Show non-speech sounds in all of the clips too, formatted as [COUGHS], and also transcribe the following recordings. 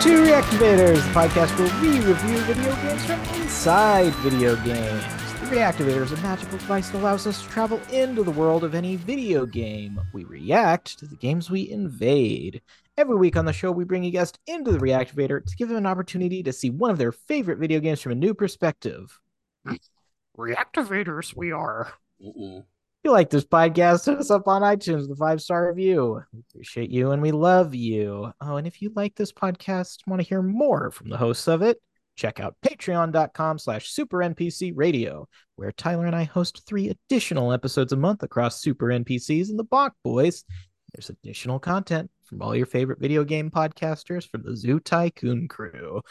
to Reactivators, the podcast where we review video games from inside video games. The Reactivator is a magical device that allows us to travel into the world of any video game. We react to the games we invade. Every week on the show, we bring a guest into the Reactivator to give them an opportunity to see one of their favorite video games from a new perspective. Reactivators, we are. Mm-mm. You like this podcast, hit us up on iTunes with a five star review. We appreciate you and we love you. Oh, and if you like this podcast, want to hear more from the hosts of it, check out patreon.com slash super NPC radio, where Tyler and I host three additional episodes a month across Super NPCs and the Bach Boys. There's additional content from all your favorite video game podcasters from the Zoo Tycoon crew.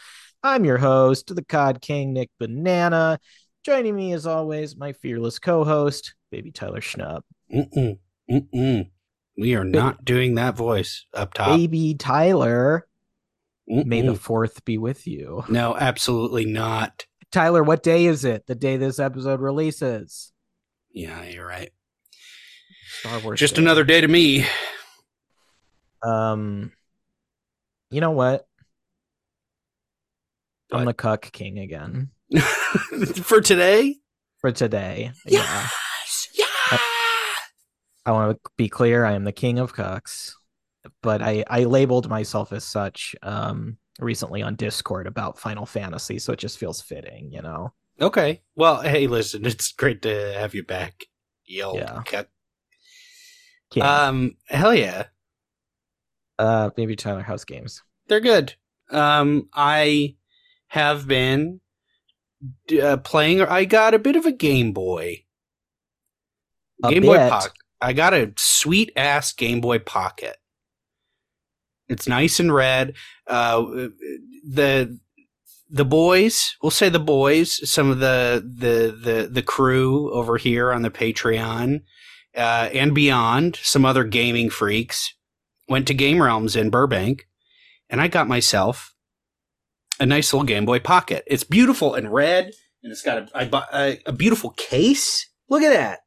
I'm your host, the COD King Nick Banana. Joining me as always, my fearless co-host, Baby Tyler Schnupp. Mm-mm. Mm-mm. We are not doing that voice up top. Baby Tyler, may the fourth be with you. No, absolutely not. Tyler, what day is it? The day this episode releases. Yeah, you're right. Star Wars. Just Day. another day to me. Um, you know what? I'm the cuck king again [LAUGHS] For today? for today. Yeah. Yeah! I want to be clear. I am the king of cucks, but I I labeled myself as such um recently on Discord about Final Fantasy, so it just feels fitting, you know. Okay. Well, hey, listen, [LAUGHS] it's great to have you back. Yo. Yeah. King. Um, hell yeah. uh, maybe Tyler House games. They're good. Um, I have been uh, playing. I got a bit of a Game Boy. A Game Boy. Pocket. I got a sweet ass Game Boy Pocket. It's nice and red. Uh, the the boys, we'll say the boys, some of the the the the crew over here on the Patreon uh, and beyond, some other gaming freaks went to Game Realms in Burbank, and I got myself a nice little Game Boy Pocket. It's beautiful and red, and it's got a I bought a, a beautiful case. Look at that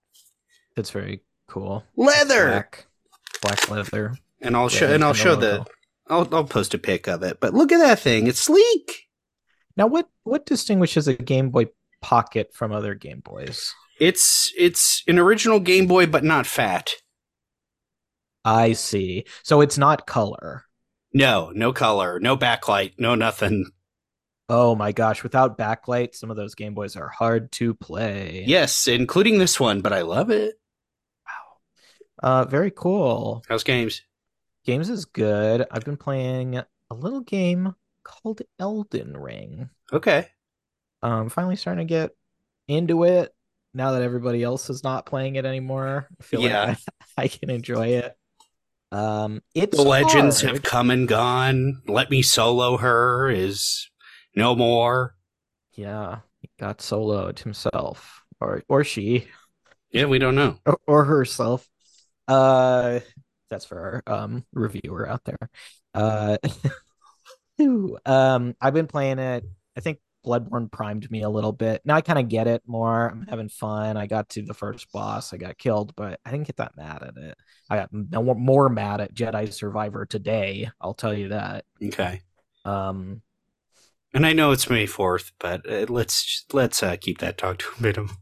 That's very cool. leather. Black, black leather. and I'll show and I'll show the. I'll I'll post a pic of it. But look at that thing; it's sleek. Now, what what distinguishes a Game Boy Pocket from other Game Boys? It's it's an original Game Boy, but not fat. I see. So it's not color. No, no color, no backlight, no nothing. Oh my gosh! Without backlight, some of those Game Boys are hard to play. Yes, including this one, but I love it. Uh, very cool. How's games? Games is good. I've been playing a little game called Elden Ring. Okay. Um, finally starting to get into it now that everybody else is not playing it anymore. I feel Yeah. like [LAUGHS] I, I can enjoy it. Um, it's The legends hard. have come and gone. Let me solo her is no more. Yeah, he got soloed himself, or or she, Yeah, we don't know. or, or herself. Uh, that's for our um reviewer out there. Uh, [LAUGHS] um, I've been playing it. I think Bloodborne primed me a little bit. Now I kind of get it more. I'm having fun. I got to the first boss. I got killed, but I didn't get that mad at it. I got more, more mad at Jedi Survivor today. I'll tell you that. Okay. Um, And I know it's May fourth, but uh, let's let's uh, keep that talk to a minimum.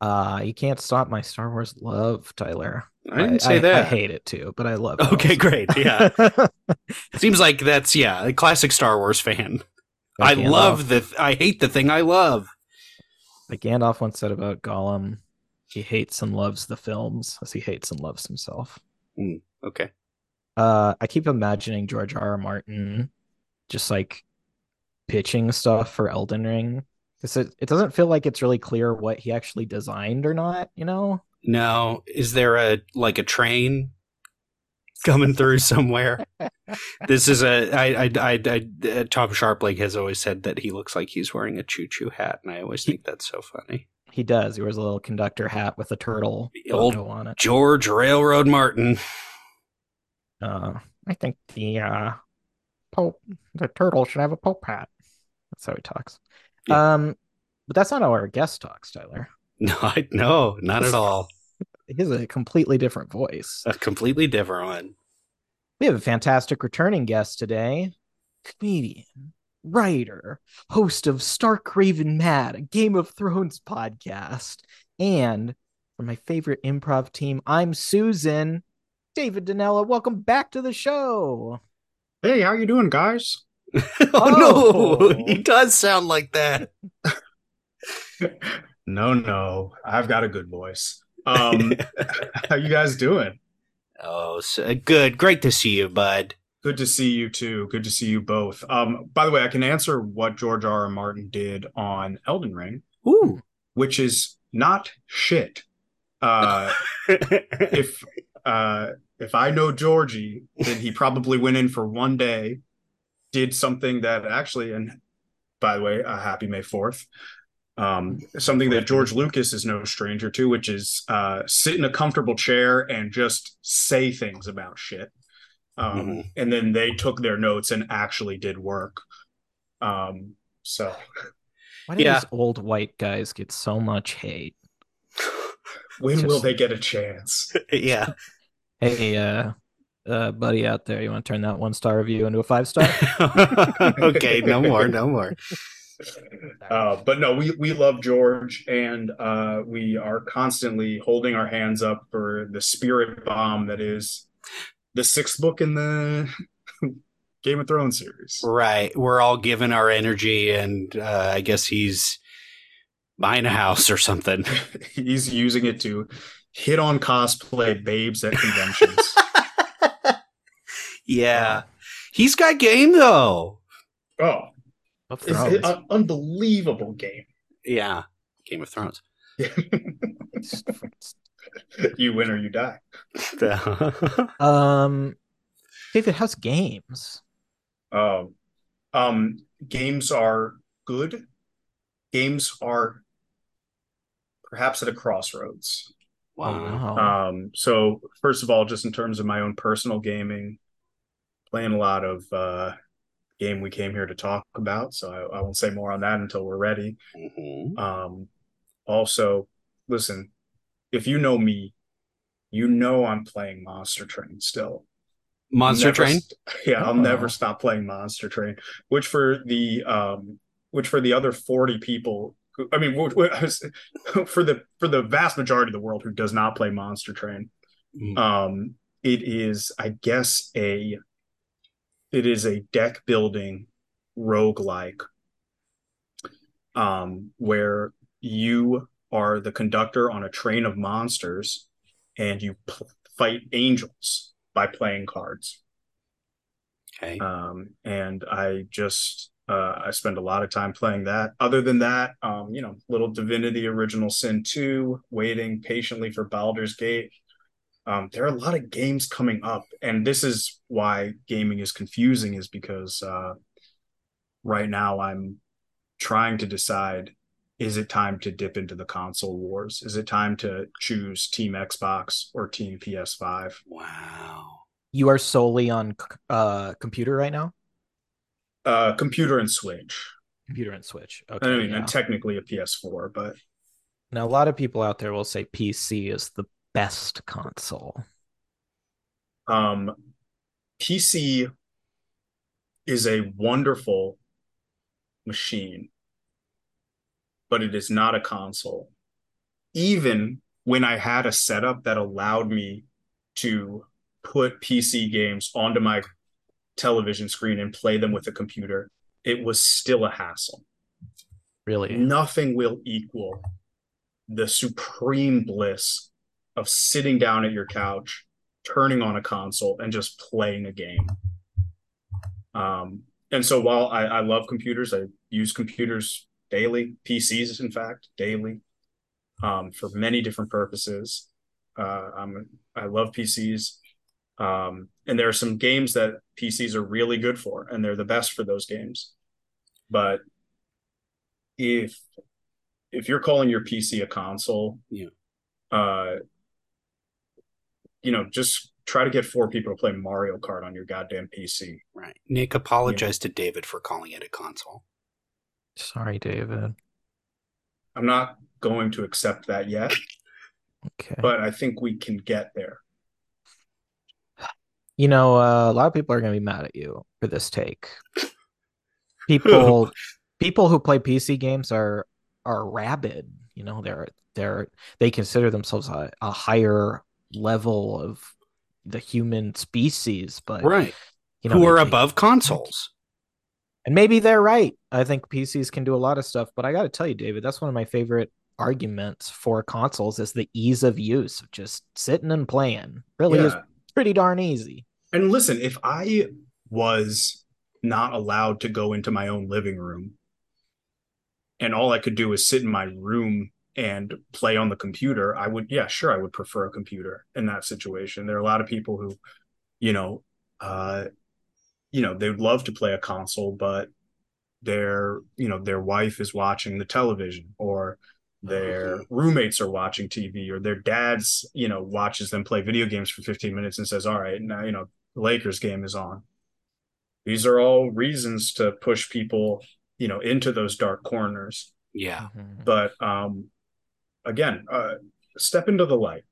Uh, you can't stop my Star Wars love, Tyler. I didn't say I, that. I hate it too, but I love it. Okay, also. great. Yeah. [LAUGHS] Seems like that's yeah, a classic Star Wars fan. I love the I hate the thing I love. Like Gandalf once said about Gollum, he hates and loves the films as he hates and loves himself. Okay. Uh, I keep imagining George R. R. Martin just like pitching stuff for Elden Ring. 'Cause It, it doesn't feel like it's really clear what he actually designed or not, you know? no is there a like a train coming through somewhere? [LAUGHS] this is a I I I, I uh, Tom Sharplake has always said that he looks like he's wearing a choo choo hat, and I always think that's so funny. He does. He wears a little conductor hat with a turtle old on it. George Railroad Martin. Uh, I think the uh, Pope, the turtle should have a Pope hat. That's how he talks. Yeah. Um, but that's not how our guest talks, Tyler. [LAUGHS] No, I, no, not at all. [LAUGHS] He has a completely different voice. A completely different one. We have a fantastic returning guest today comedian, writer, host of Stark Raven Mad, a Game of Thrones podcast, and from my favorite improv team, I'm Susan. David Donnella, welcome back to the show. Hey, how you doing, guys? Oh, [LAUGHS] Oh. no, he does sound like that. [LAUGHS] no, no, I've got a good voice. Um, [LAUGHS] how you guys doing? Oh, so, good. Great to see you, bud. Good to see you too. Good to see you both. Um, by the way, I can answer what George R. R. Martin did on Elden Ring, Ooh. which is not shit. Uh, if uh, if I know Georgie, then he probably went in for one day, did something that actually, and by the way, a happy May Fourth. Um, something that George Lucas is no stranger to, which is uh, sit in a comfortable chair and just say things about shit. Um, Mhm. And then they took their notes and actually did work. Um, so Why do Yeah. these old white guys get so much hate? when Just- will they get a chance? [LAUGHS] yeah. Hey, uh, uh, buddy out there, you want to turn that one star review into a five star? [LAUGHS] okay, no more, no more. [LAUGHS] Uh, but no, we we love George, and uh, we are constantly holding our hands up for the spirit bomb that is the sixth book in the [LAUGHS] Game of Thrones series. Right. We're all giving our energy, and uh, I guess he's buying a house or something. He's using it to hit on cosplay babes at conventions. Yeah. He's got game, though. oh, Of it's an unbelievable game. Yeah. Game of Thrones. [LAUGHS] you win or you die. [LAUGHS] um, David, how's games? Um, um, games are good. Games are perhaps at a crossroads. Oh, wow. Um, so first of all, just in terms of my own personal gaming, playing a lot of uh, game we came here to talk about. So I, I won't say more on that until we're ready. Mhm. Um, also, listen, if you know me, you know I'm playing Monster Train still. Monster Never Train? [LAUGHS] yeah, I'll Oh. never stop playing Monster Train. Which for the um, which for the other forty people, who, I mean, [LAUGHS] for the for the vast majority of the world who does not play Monster Train, Mhm. um, it is, I guess, a it is a deck building roguelike um, where you are the conductor on a train of monsters and you p- fight angels by playing cards. Okay. Um, and I just uh, I spend a lot of time playing that. Other than that, um, you know, little Divinity Original Sin 2, waiting patiently for Baldur's Gate. Um, there are a lot of games coming up, and this is why gaming is confusing, is because uh, right now I'm trying to decide is it time to dip into the console wars? Is it time to choose Team Xbox or Team PS5? wow. You are solely on c- uh computer right now. Uh, computer and Switch. Computer and Switch. Okay. I mean, yeah. and technically a PS4, but now a lot of people out there will say PC is the best console. um, PC is a wonderful machine, but it is not a console. Even when I had a setup that allowed me to put PC games onto my television screen and play them with a computer, it was still a hassle. Really. Nothing will equal the supreme bliss of sitting down at your couch, turning on a console, and just playing a game. Um, and so while I, I love computers, I use computers daily, PCs, in fact, daily, um, for many different purposes. Uh, I'm, I love PCs. Um, and there are some games that PCs are really good for, and they're the best for those games. But if if you're calling your PC a console, Yeah. uh, you know, just try to get four people to play Mario Kart on your goddamn PC. Right. Nick apologized to David for calling it a console. Sorry, David. I'm not going to accept that yet, Okay. but I think we can get there. You know, uh, a lot of people are going to be mad at you for this take. People, [LAUGHS] people who play PC games are are rabid. You know, they're they're they consider themselves a, a higher level of the human species, but right. you know, Who are can't- above consoles. And maybe they're right. I think PCs can do a lot of stuff, but I got to tell you, David, that's one of my favorite arguments for consoles is the ease of use of just sitting and playing. Really is pretty darn easy. And listen, if I was not allowed to go into my own living room and all I could do was sit in my room and play on the computer, I would, yeah, sure, I would prefer a computer in that situation. There are a lot of people who, you know, uh, you know, they would love to play a console, but their, you know, their wife is watching the television or their roommates are watching TV or their dad's, you know, watches them play video games for 15 minutes and says, all right, now, you know, the Lakers game is on. These are all reasons to push people, you know, into those dark corners. Yeah. Mhm. But um again, uh step into the light.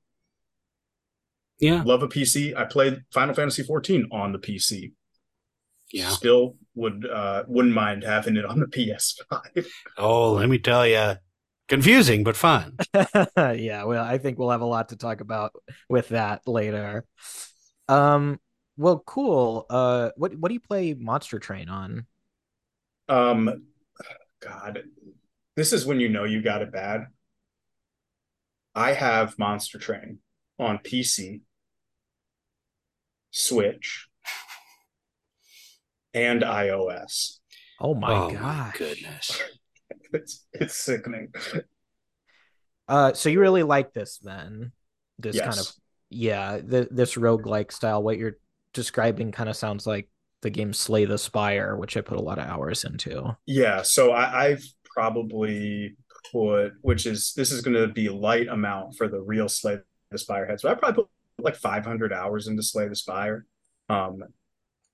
Yeah. Love a PC. I played Final Fantasy 14 on the PC. Yeah. Still would uh wouldn't mind having it on the [LAUGHS] PS5. Oh, let me tell you. Confusing, but fun. [LAUGHS] yeah, well, I think we'll have a lot to talk about with that later. Um, well, cool. Uh, what what do you play Monster Train on? Um God. This is when you know you got it bad. I have Monster Train on PC, Switch, and iOS. Oh my oh gosh. goodness. [LAUGHS] It's it's sickening. Uh, so you really like this then? This yes. kind of yeah, th this roguelike style. What you're describing kind of sounds like the game Slay the Spire, which I put a lot of hours into. Yeah, so I, I've probably put, which is this is going to be a light amount for the real Slay the Spire heads. So I probably put like 500 hours into Slay the Spire. Um,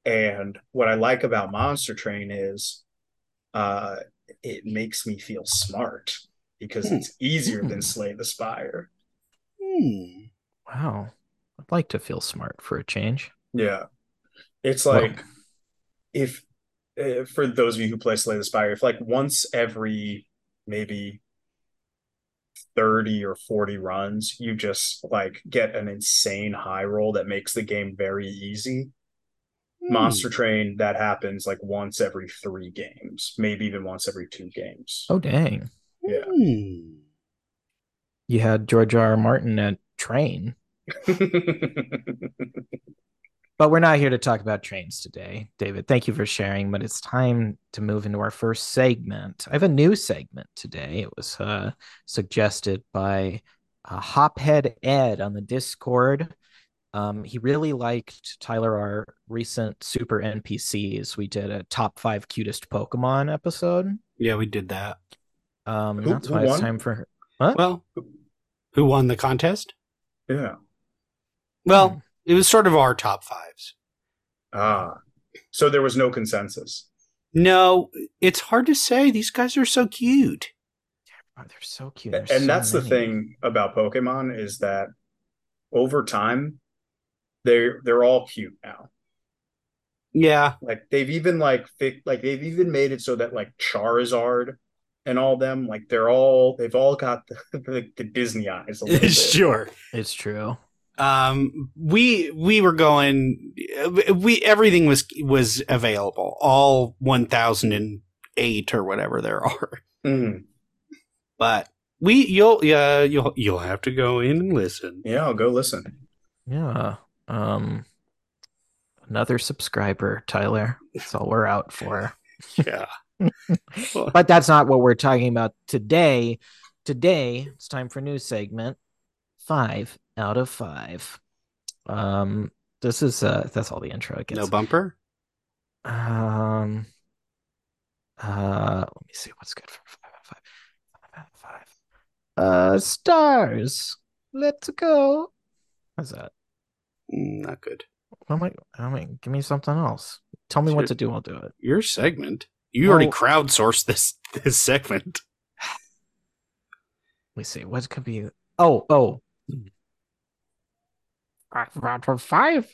and what I like about Monster Train is, uh, it makes me feel smart because it's easier Hmm. than Slay the Spire. Hmm. Wow, I'd like to feel smart for a change. Yeah, it's Well- like if uh, for those of you who play Slay the Spire, if like once every maybe 30 or 40 runs, you just like get an insane high roll that makes the game very easy. Hmm. Monster Train, that happens like once every three games, maybe even once every two games. Oh dang, Yeah. Hmm. you had George R. R. Martin at Train. [LAUGHS] But we're not here to talk about trains today, David. Thank you for sharing, but it's time to move into our first segment. I have a new segment today. It was uh, suggested by uh, Hophead Ed on the Discord. Um, he really liked Tyler our recent super NPCs. We did a top five cutest Pokemon episode. Yeah, we did that. Um, and Who- that's who why it's time for Well, who won the contest? Yeah. Well, it was sort of our top fives. Ah. So there was no consensus. No, it's hard to say. These guys are so cute. Oh, they're so cute. There's and so that's the thing about Pokemon is that over time they're they're all cute now. Yeah. Like they've even like fi- like they've even made it so that like Charizard and all them like they're all they've all got the, [LAUGHS] the, the Disney eyes a little [LAUGHS] bit. sure. It's true. Um, we we were going. We everything was was available. All one thousand and eight or whatever there [LAUGHS] are. Mhm. But we you'll yeah you'll you'll have to go in and listen. Yeah, I'll go listen. Yeah. Um another subscriber, Tyler. That's all we're out for. [LAUGHS] Yeah. [LAUGHS] But that's not what we're talking about today. Today, it's time for new segment. 5 out of 5. Um this is uh that's all the intro it gets. No bumper. Um uh let me see what's good for 5 out of 5. 5 out of 5. Uh stars. Let's go. How's that? Mm, Not good. Am I, I mean, give me something else. Tell me what Sure. to do, I'll do it. Your segment. You already crowdsourced this this segment. [SIGHS] Let me see. What could be Oh, oh. Five out of five.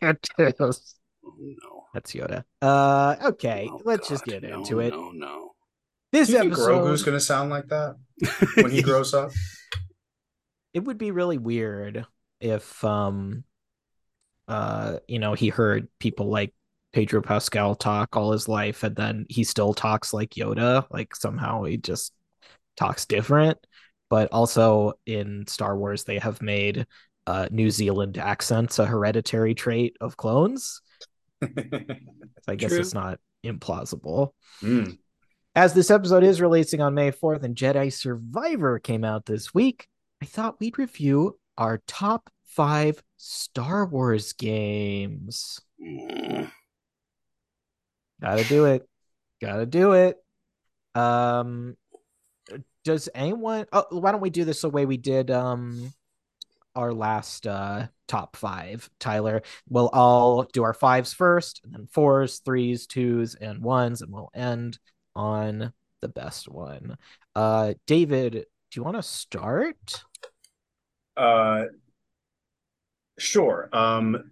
It is. Oh, no. That's Yoda. Uh, okay, Oh, let's just get No, into it. No, no. This Do you think episode, Grogu's going to sound like that [LAUGHS] when he grows up? it would be really weird if, um, uh, you know, he heard people like Pedro Pascal talk all his life, and then he still talks like Yoda. Like somehow he just talks different. But also in Star Wars, they have made uh, New Zealand accents a hereditary trait of clones. [LAUGHS] So I guess True. it's not implausible. Mm. As this episode is releasing on May 4th and Jedi Survivor came out this week, I thought we'd review our top five Star Wars games. Mm. Gotta do it. Gotta do it. Um, does anyone? Oh, why don't we do this the way we did um our last uh top five? Tyler, we'll all do our fives first, and then fours, threes, twos, and ones, and we'll end on the best one. Uh, David, do you want to start? Uh, sure. Um,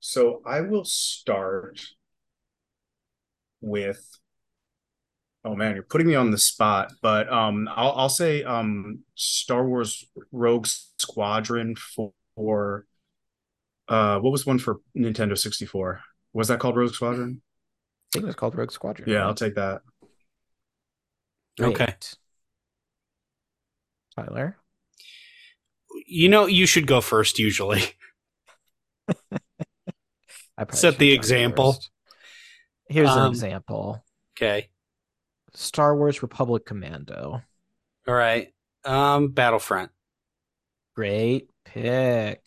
so I will start with. Oh man, you're putting me on the spot, but um, I'll I'll say um, Star Wars Rogue Squadron for, for uh, what was one for Nintendo 64? Was that called Rogue Squadron? I think it was called Rogue Squadron. Yeah, right? I'll take that. Okay. Tyler. You know, you should go first usually. [LAUGHS] I Set the example. first. Here's an Um, example. Okay. Star Wars Republic Commando. All right. Um, Battlefront. Great pick.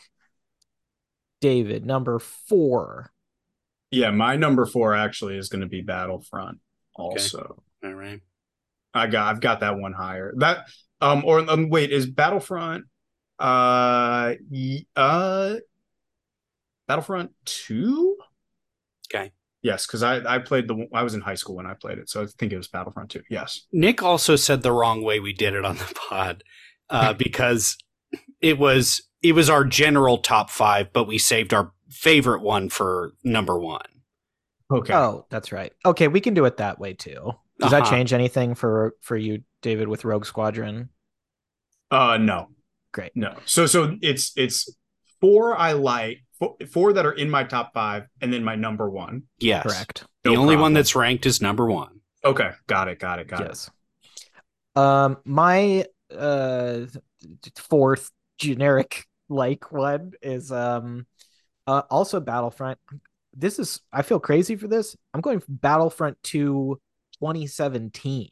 David, number four. Yeah, my number four actually is going to be Battlefront. Also, All right. I got I've got that one higher. That um or um wait is Battlefront uh y- uh Battlefront 2? Okay. Yes, because I I played the I was in high school when I played it, so I think it was Battlefront 2. Yes. Nick also said the wrong way we did it on the [LAUGHS] pod uh, [LAUGHS] because it was it was our general top five, but we saved our favorite one for number one. Okay. Oh, that's right. Okay, we can do it that way too. Does that Uh-huh. change anything for for you, David, with Rogue Squadron? Uh no. Great. No. So so it's it's four I like four, four that are in my top 5 and then my number 1. Yes, Correct. The only problem. one that's ranked is number one. Okay, got it, got it, got it. yes. Um, my uh fourth generic like one is um uh also Battlefront. This is I feel crazy for this. I'm going from Battlefront 2 2017.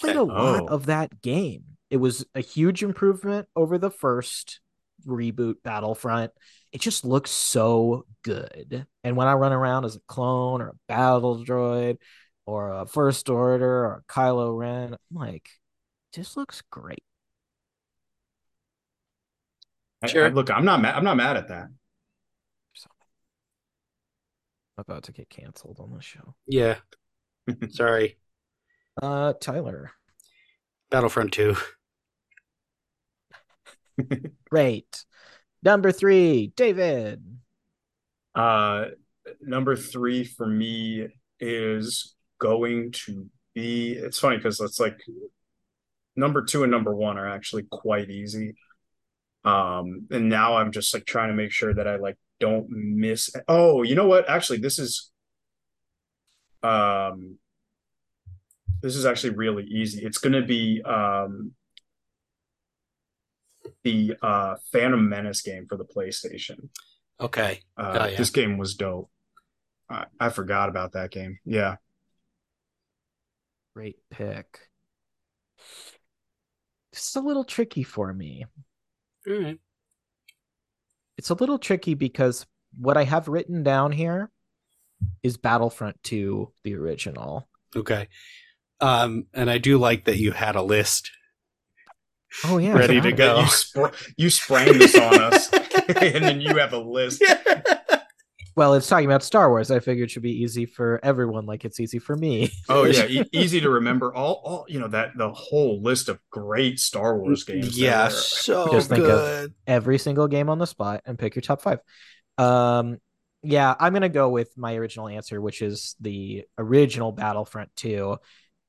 Played a lot Oh. of that game. It was a huge improvement over the first reboot Battlefront. It just looks so good. And when I run around as a clone or a battle droid or a first order or a Kylo Ren, I'm like, this looks great. I- Sure. I- look, I'm not mad I'm not mad at that. I'm about to get canceled on the show. Yeah. [LAUGHS] Sorry. Uh, Tyler. Battlefront 2. [LAUGHS] Great. Number three, David. Uh, number three for me is going to be. It's funny because it's like number two and number one are actually quite easy. Um, and now I'm just like trying to make sure that I like don't miss. Oh, you know what? Actually, this is. Um, this is actually really easy. It's going to be um the uh Phantom Menace game for the PlayStation. Okay. Uh, Oh, yeah. This game was dope. I, I forgot about that game. Yeah. Great pick. This is a little tricky for me. All right. It's a little tricky because what I have written down here is Battlefront 2, the original. Okay. Um, and I do like that you had a list. Oh yeah, Ready to go. You, spr- you sprang this on us, [LAUGHS] and then you have a list. [LAUGHS] Well, it's talking about Star Wars. I figured it should be easy for everyone, like it's easy for me. Oh yeah, [LAUGHS] e- easy to remember. All, all you know that the whole list of great Star Wars games. Yeah, so Just think of- good. Every single game on the spot and pick your top five. Um, yeah, I'm gonna go with my original answer, which is the original Battlefront 2.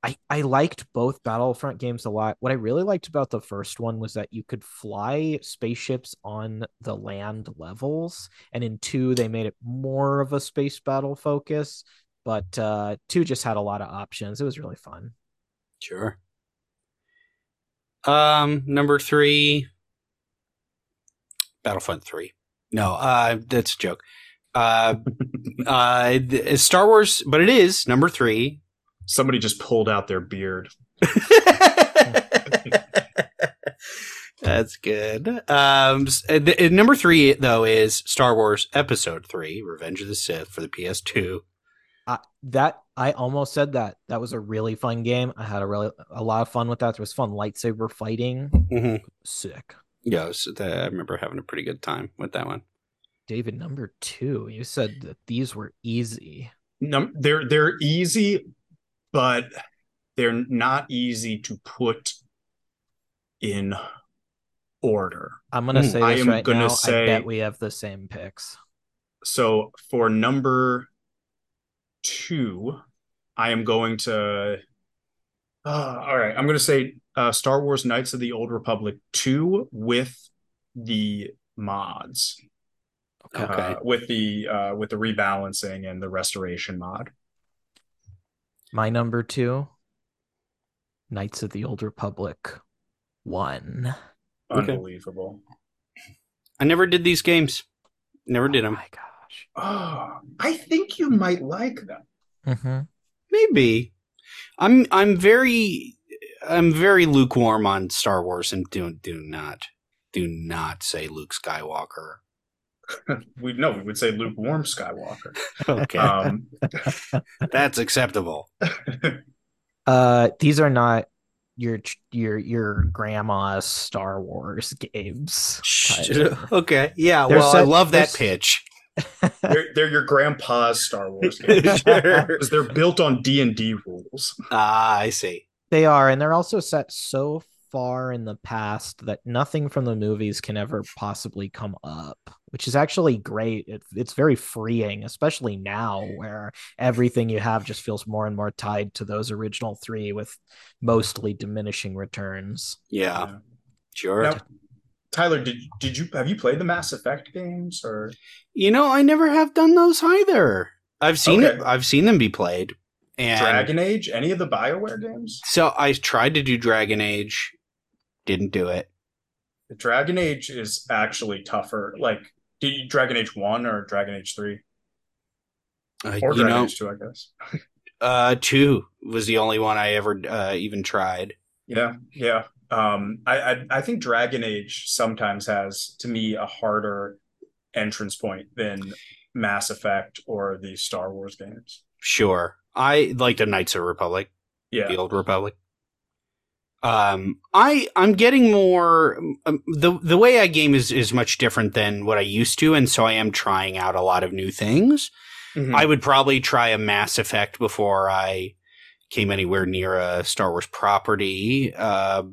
I, I liked both Battlefront games a lot. What I really liked about the first one was that you could fly spaceships on the land levels, and in two they made it more of a space battle focus. But uh, two just had a lot of options. It was really fun. Sure. Um, number three, Battlefront Three. No, uh, that's a joke. Uh, [LAUGHS] uh, Star Wars, but it is number three. Somebody just pulled out their beard. [LAUGHS] That's good. Um, s- uh, th- uh, number three though is Star Wars Episode Three: Revenge of the Sith for the PS2. I, that I almost said that. That was a really fun game. I had a really a lot of fun with that. There was fun lightsaber fighting. Mm-hmm. Sick. Yeah, so that, I remember having a pretty good time with that one. David, number two. You said that these were easy. Num- they're they're easy, but they're not easy to put in order. I'm gonna Mm, say I this am right gonna now. say- I bet we have the same picks. So for number two, I am going to. Uh, all right, I'm going to say uh, Star Wars: Knights of the Old Republic two with the mods, Okay. uh, with the uh, with the rebalancing and the restoration mod. My number two, Knights of the Old Republic one. Okay. Unbelievable. I never did these games. Never did Oh them. my gosh. Oh, [GASPS] I think you might like them. Mm-hmm. Maybe. I'm I'm very I'm very lukewarm on Star Wars and do do not do not say Luke Skywalker. [LAUGHS] We no, we would say lukewarm Skywalker. Okay. Um, [LAUGHS] That's acceptable. [LAUGHS] Uh, these are not your your your grandma's Star Wars games. Okay. Yeah, They're well, I love that pitch. they're, they're your grandpa's Star Wars games because they're built on D and D rules. Ah, I see. They are, and they're also set so far in the past that nothing from the movies can ever possibly come up, which is actually great. It, it's very freeing, especially now where everything you have just feels more and more tied to those original three with mostly diminishing returns. Yeah, Yeah. sure. Now, Tyler, did did you have you played the Mass Effect games or You know, I never have done those either. I've seen Okay. it. I've seen them be played. And Dragon Age? Any of the Bioware games? so I tried to do Dragon Age, didn't do it. The Dragon Age is actually tougher. Like, did you Dragon Age one or Dragon Age three Uh, or you Dragon know, Age two? I guess. uh, two was the only one I ever uh, even tried. Yeah, yeah. Um, I, I I think Dragon Age sometimes has to me a harder entrance point than Mass Effect or the Star Wars games. Sure, I like the Knights of Republic, Yeah, the old Republic. Um, I I'm getting more um, the the way I game is is much different than what I used to, and so I am trying out a lot of new things. Mhm. I would probably try a Mass Effect before I came anywhere near a Star Wars property. Uh,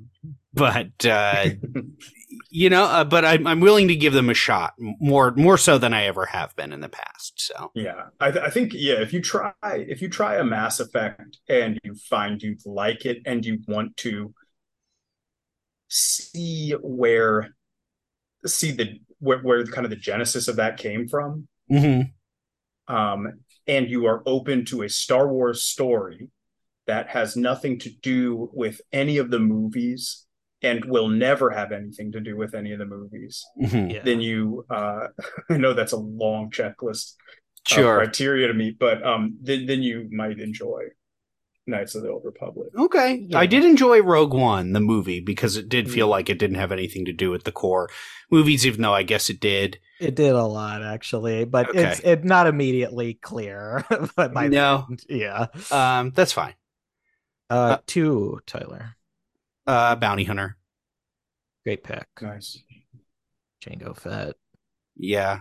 but uh, [LAUGHS] you know, uh, but I'm I'm willing to give them a shot more more so than I ever have been in the past. So Yeah, I, th- I think yeah. If you try, if you try a Mass Effect and you find you like it and you want to see where, see the where, where kind of the genesis of that came from, um, and you are open to a Star Wars story that has nothing to do with any of the movies and will never have anything to do with any of the movies, Mhm. Yeah. then you, uh, [LAUGHS] I know that's a long checklist of sure, criteria to meet, but um, then then you might enjoy Knights of the Old Republic. okay. Yeah. I did enjoy Rogue One, the movie, because it did feel Mm. like it didn't have anything to do with the core movies, even though I guess it did. It did a lot actually, but it's it not immediately clear. [LAUGHS] but by the No. end, yeah. Um, that's fine. Uh, Uh, two Tyler, Uh, Bounty Hunter. great pick. Nice. Jango Fett. Yeah.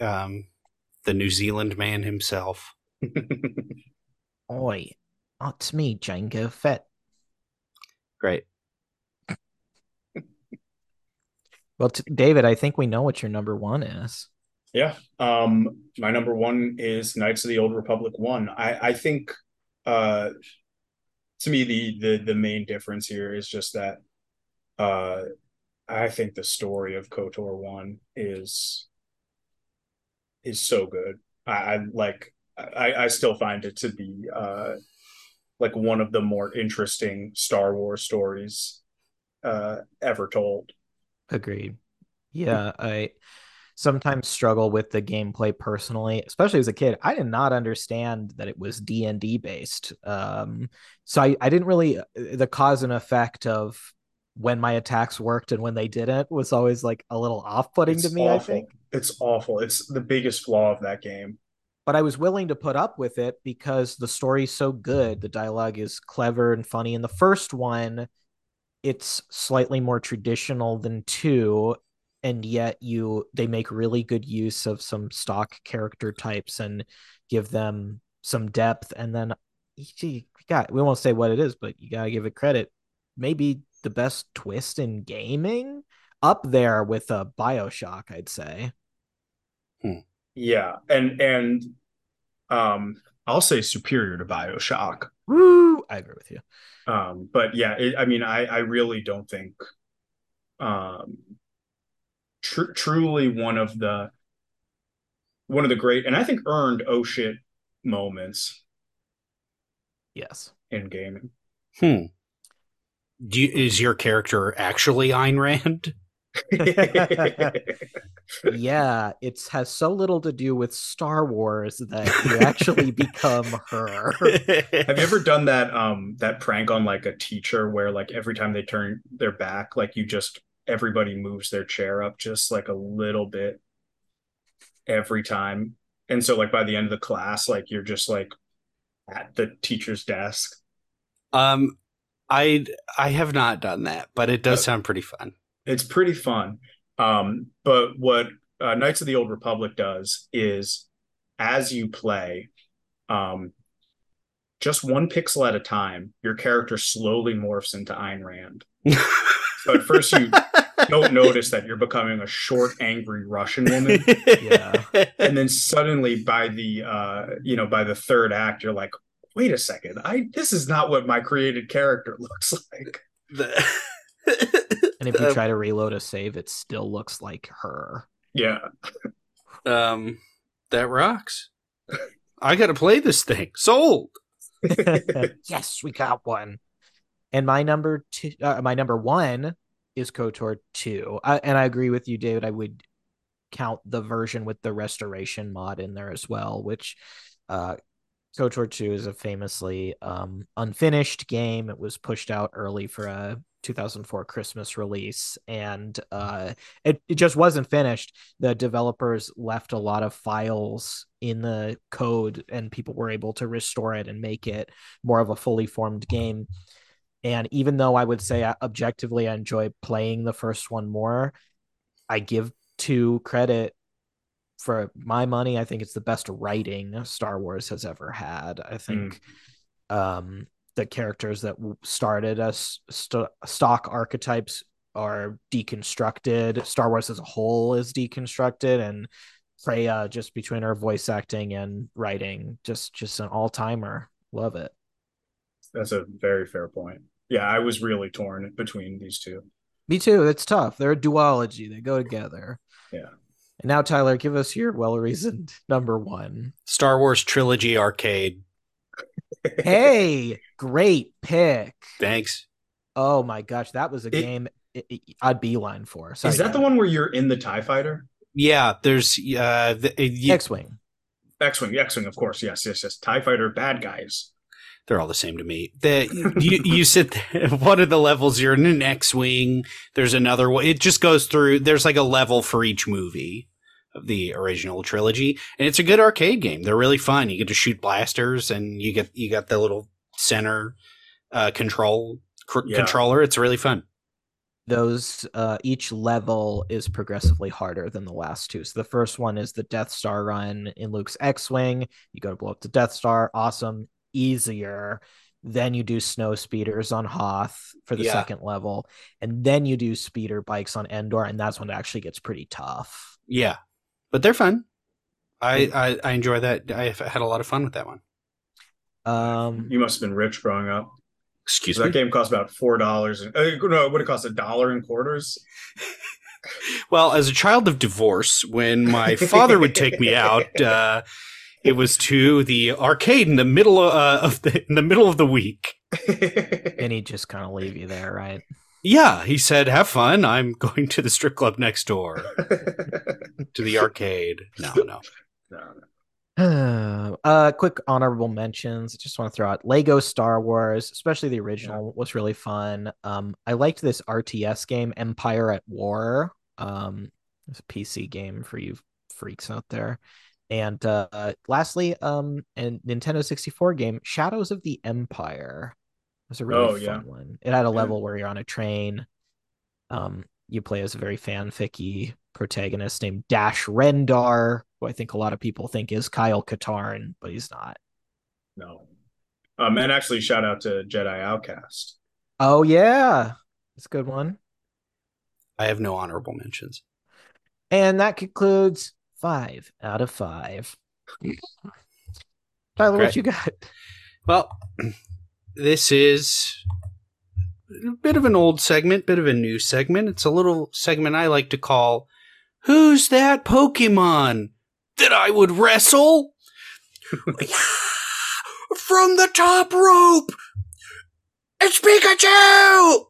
Um, the New Zealand man himself. [LAUGHS] Oi, it's me, Jango Fett. Great. [LAUGHS] Well, t- David, I think we know what your number one is. Yeah. Um, my number one is Knights of the Old Republic one. I, I think uh to me the the the main difference here is just that uh I think the story of KOTOR one is is so good. I, I like I, I still find it to be uh like one of the more interesting Star Wars stories uh ever told. Agreed. Yeah, I sometimes struggle with the gameplay personally, especially as a kid. I did not understand that it was D and D based. Um, so I, I didn't really the cause and effect of when my attacks worked and when they didn't was always like a little off putting to me. awful. I think, It's awful. It's the biggest flaw of that game. but I was willing to put up with it because the story's so good. The dialogue is clever and funny. In the first one, it's slightly more traditional than two and yet you they make really good use of some stock character types and give them some depth and then you got we won't say what it is but you got to give it credit. Maybe the best twist in gaming? Up there with a bioshock i'd say. Yeah, and and um, I'll say superior to Bioshock. Woo! i agree with you. Um, but yeah, it, I mean, I I really don't think um, tr- truly one of the one of the great and I think earned oh shit moments yes in gaming. Hmm. Do you, is your character actually Ayn Rand? [LAUGHS] yeah it has so little to do with star wars that you actually [LAUGHS] become her Have you ever done that um that prank on like a teacher where like every time they turn their back, like you just everybody moves their chair up just like a little bit every time. And so like by the end of the class, like you're just like at the teacher's desk. Um, I I have not done that, but it does Uh, sound pretty fun. It's pretty fun. Um, but what uh, Knights of the Old Republic does is as you play, um, just one pixel at a time, your character slowly morphs into Ayn Rand. [LAUGHS] So at first you don't notice that you're becoming a short, angry Russian woman. Yeah. And then suddenly by the uh, you know, by the third act, you're like, wait a second, I this is not what my created character [LAUGHS] looks like. The- And if you Um, try to reload a save, it still looks like her. Yeah. um, that rocks. I got to play this thing. Sold. [LAUGHS] [LAUGHS] yes, we got one. And my number two, uh, my number one is KOTOR two, and I agree with you, David. I would count the version with the restoration mod in there as well, which uh, KOTOR two is a famously um, unfinished game. It was pushed out early for a 2004 Christmas release, and uh, it it just wasn't finished. The developers left a lot of files in the code, and people were able to restore it and make it more of a fully formed game. And even though I would say uh, objectively I enjoy playing the first one more, I give two credit for my money. I think it's the best writing Star Wars has ever had. I think um, the characters that started as st- stock archetypes are deconstructed. Star Wars as a whole is deconstructed, and Kreia just between her voice acting and writing, just just an all timer. Love it. That's a very fair point. Yeah, I was really torn between these two. Me too. It's tough. They're a duology. They go together. Yeah. And now, Tyler, give us your well reasoned number one. Star Wars Trilogy Arcade. Hey, great pick. Thanks. Oh my gosh, that was a It- game i- i- I'd beeline for. Sorry, Is that the one where you're in the TIE fighter? Yeah, there's uh, the, you, X-wing? X-Wing, X-Wing, of course. Yes, yes, yes. TIE fighter, bad guys. they're all the same to me. The you you sit there, [LAUGHS] one of the levels you're in an X-wing. There's another one. It just goes through. There's like a level for each movie of the original trilogy, and it's a good arcade game. They're really fun. You get to shoot blasters, and you get you got the little center uh, control cr- Yeah. controller. It's really fun. those uh, each level is progressively harder than the last two. So the first one is the Death Star run in Luke's X-wing. You go to blow up the Death Star, awesome, easier. Then you do snow speeders on Hoth for the Yeah. second level, and then you do speeder bikes on Endor, and that's when it actually gets pretty tough. Yeah, but they're fun. I, I I enjoy that. I had a lot of fun with that one. Um, You must have been rich growing up. Excuse that me. That game cost about four dollars. Uh, no, it would have cost a dollar and quarters. [LAUGHS] Well, as a child of divorce, when my father would take me out, [LAUGHS] uh, it was to the arcade in the middle of, uh, of the in the middle of the week. [LAUGHS] and he just kind of leave you there, right? Yeah, he said, "Have fun. I'm [LAUGHS] going to the strip club next door [LAUGHS] to the arcade." No, no. No, [SIGHS] uh, quick honorable mentions. Just want to throw out Lego Star Wars, especially the original, was really fun. Um, I liked this RTS game, Empire at War. Um, it's a PC game for you freaks out there. And uh, lastly, um, a Nintendo 64 game, Shadows of the Empire. It was a really Oh, fun yeah. one. It had a Yeah. level where you're on a train. Um, you play as a very fanficky protagonist named Dash Rendar, who I think a lot of people think is Kyle Katarn, but he's not. no. Um, and actually, shout out to Jedi Outcast. Oh yeah, it's a good one. I have no honorable mentions. And that concludes five out of five. [LAUGHS] Tyler, Great. what you got? Well, this is a bit of an old segment, bit of a new segment. It's a little segment I like to call Who's That Pokemon That I Would Wrestle? [LAUGHS] From the top rope! It's Pikachu!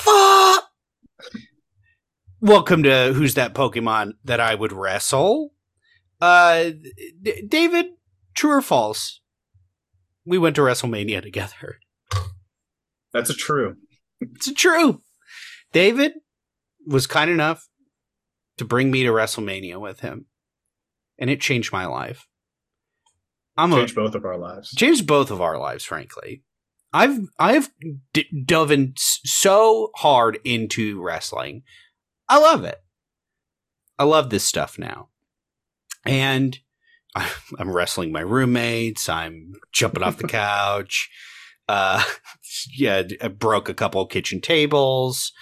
[LAUGHS] Welcome to Who's That Pokemon That I Would Wrestle? Uh, D- David, true or false? We went to WrestleMania together. That's a true. It's a true. David was kind enough to bring me to WrestleMania with him, and it changed my life. I'm a Changed both of our lives. changed both of our lives, frankly. I've I've d- dove in so hard into wrestling. I love it. I love this stuff now, and [LAUGHS] I'm wrestling my roommates. I'm jumping off the [LAUGHS] couch. Uh, yeah, I broke a couple kitchen tables.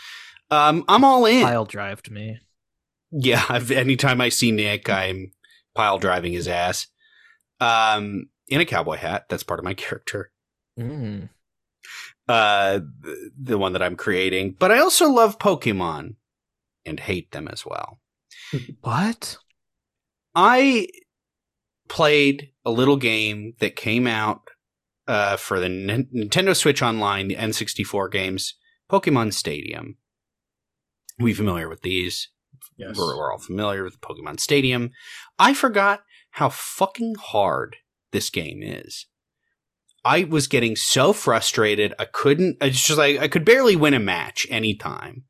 Um, I'm all in. Pile drived me. Yeah, [LAUGHS] I've, anytime I see Nick, I'm pile driving his ass. Um, in a cowboy hat. That's part of my character. Mm. Uh, the, the one that I'm creating. But I also love Pokemon and hate them as well. What? I played a little game that came out uh, for the N- Nintendo Switch Online, the N64 games, Pokemon Stadium. We familiar with these? Yes. We're, we're all familiar with Pokemon Stadium. I forgot how fucking hard this game is. I was getting so frustrated. I couldn't. It's just like I could barely win a match anytime.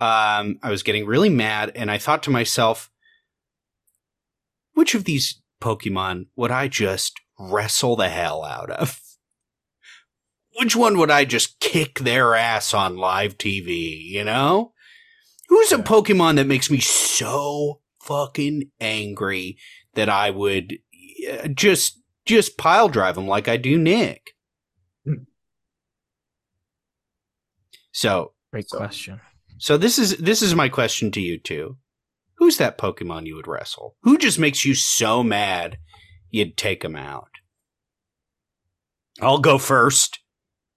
Um, I was getting really mad, and I thought to myself, which of these Pokemon would I just wrestle the hell out of? Which one would I just kick their ass on live TV? You know? Who's a Pokemon that makes me so fucking angry that I would uh, just just pile drive them like I do Nick? Hmm. So, Great question. so this is this is my question to you two. Who's that Pokemon you would wrestle? Who just makes you so mad you'd take him out? I'll go first.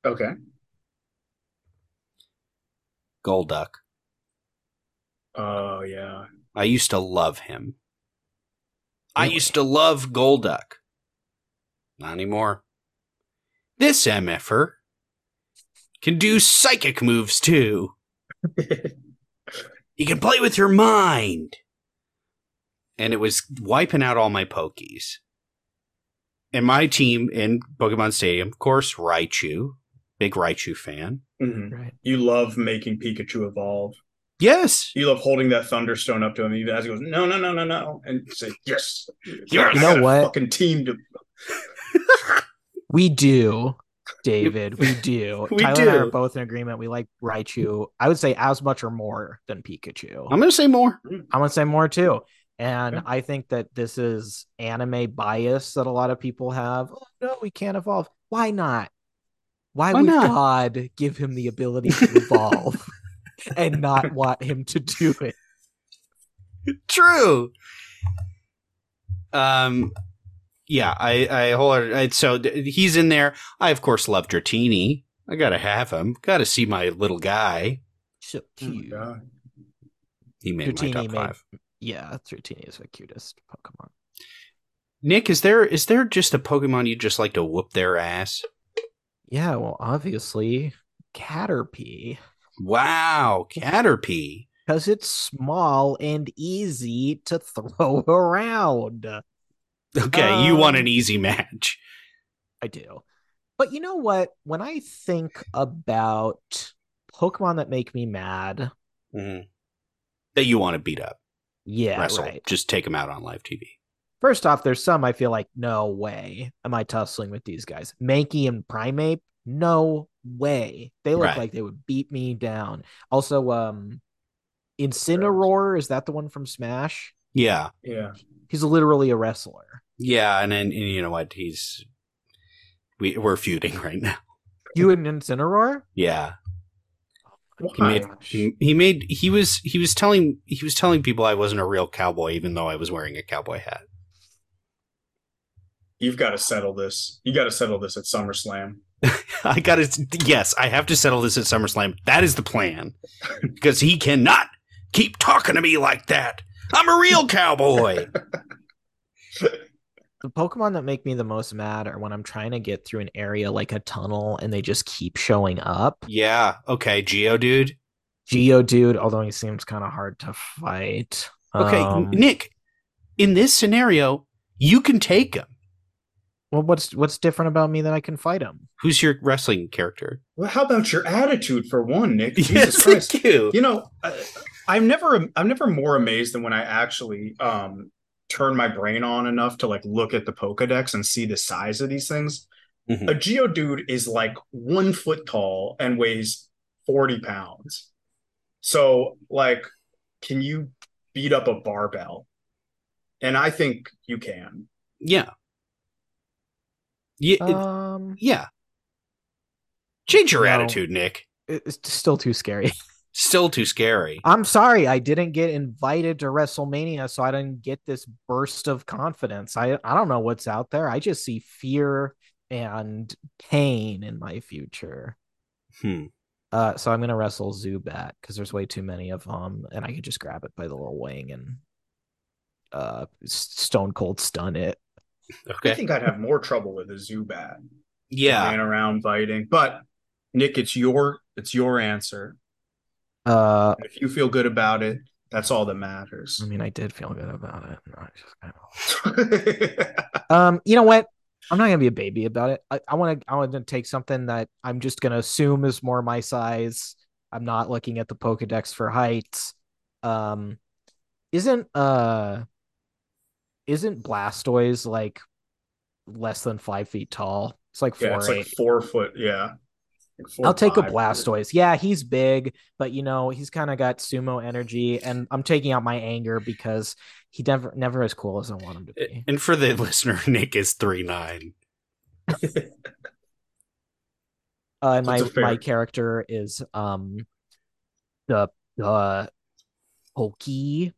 Okay. Golduck. Oh yeah. I used to love him. I used to love Golduck. Not anymore. This MFer can do psychic moves too. [LAUGHS] You can play with your mind. And it was wiping out all my Pokies. And my team in Pokemon Stadium, of course, Raichu. Big Raichu fan. Mhm. Right. You love making Pikachu evolve. Yes. You love holding that Thunderstone up to him even as he goes, no, no, no, no, no, and say, yes. You know what? Fucking team to. [LAUGHS] We do. David, we do. [LAUGHS] We Tyler and I are both in agreement. We like Raichu. I would say as much or more than Pikachu. I'm gonna say more. I'm gonna say more too. And Yeah. I think that this is anime bias that a lot of people have. Oh, no, we can't evolve. Why not? Why, Why would not? God give him the ability to evolve [LAUGHS] and not want him to do it? True. Um, yeah, I, I hold. I, so he's in there. I of course love Dratini. I gotta have him. Gotta see my little guy. So Oh cute. God. He made my Dratini top made- five. Yeah, Dratini is the cutest Pokemon. Nick, is there is there just a Pokemon you just like to whoop their ass? Yeah, well, obviously, Caterpie. Wow, Caterpie. Because it's small and easy to throw [LAUGHS] around. Okay, you want Um, an easy match. I do. But you know what? When I think about Pokemon that make me mad, Mhm. That you want to beat up, yeah, wrestle, right. just take them out on live TV. First off, there's some I feel like, no way am I tussling with these guys. Mankey and Primeape, no way. They look Right. like they would beat me down. Also, um, Incineroar, is that the one from Smash? Yeah, Yeah. He's literally a wrestler. yeah, and then and you know what? He's we we're feuding right now. You and Incineroar? [LAUGHS] Yeah, he made he, made he was he was telling he was telling people I wasn't a real cowboy, even though I was wearing a cowboy hat. You've got to settle this. You got to settle this at SummerSlam. [LAUGHS] I got to yes, I have to settle this at SummerSlam. That is the plan [LAUGHS] because he cannot keep talking to me like that. I'm a real cowboy. [LAUGHS] The Pokemon that make me the most mad are when I'm trying to get through an area like a tunnel and they just keep showing up. yeah, okay, Geodude. Geodude, although he seems kind of hard to fight. Okay, Um, Nick. In this scenario, you can take him. well, what's what's different about me that I can fight him? Who's your wrestling character? Well, how about your attitude for one, Nick? [LAUGHS] Yes, Christ. thank you. You know, I, I'm never I'm never more amazed than when I actually um turn my brain on enough to like look at the Pokedex and see the size of these things. Mhm. A Geodude is like one foot tall and weighs 40 pounds. So, like, can you beat up a barbell? And I think you can. Yeah. Yeah. Um, yeah. Change your no. attitude, Nick. it's still too scary. [LAUGHS] Still too scary. I'm sorry, I didn't get invited to WrestleMania, so I didn't get this burst of confidence. I I don't know what's out there. I just see fear and pain in my future. Hmm. Uh, so I'm gonna wrestle Zubat because there's way too many of them, and I could just grab it by the little wing and uh, Stone Cold stun it. Okay. I think I'd have more trouble with a Zubat. Yeah. Ran around fighting. But Nick, it's your it's your answer. Uh, if you feel good about it, that's all that matters. I mean, I did feel good about it. I just kind of [LAUGHS] [LAUGHS] Um, you know what? I'm not gonna be a baby about it. I, I want to. I want to take something that I'm just gonna assume is more my size. I'm not looking at the Pokedex for heights. Um, isn't uh, isn't Blastoise like less than five feet tall? It's like four yeah, it's eight. like four foot. Yeah. Like I'll take a. Blastoise. Yeah, he's big, but you know he's kind of got sumo energy, and I'm taking out my anger because he never never as cool as I want him to be. And for the [LAUGHS] listener, Nick is three nine. [LAUGHS] Uh, and my fair- my character is um the the Pokey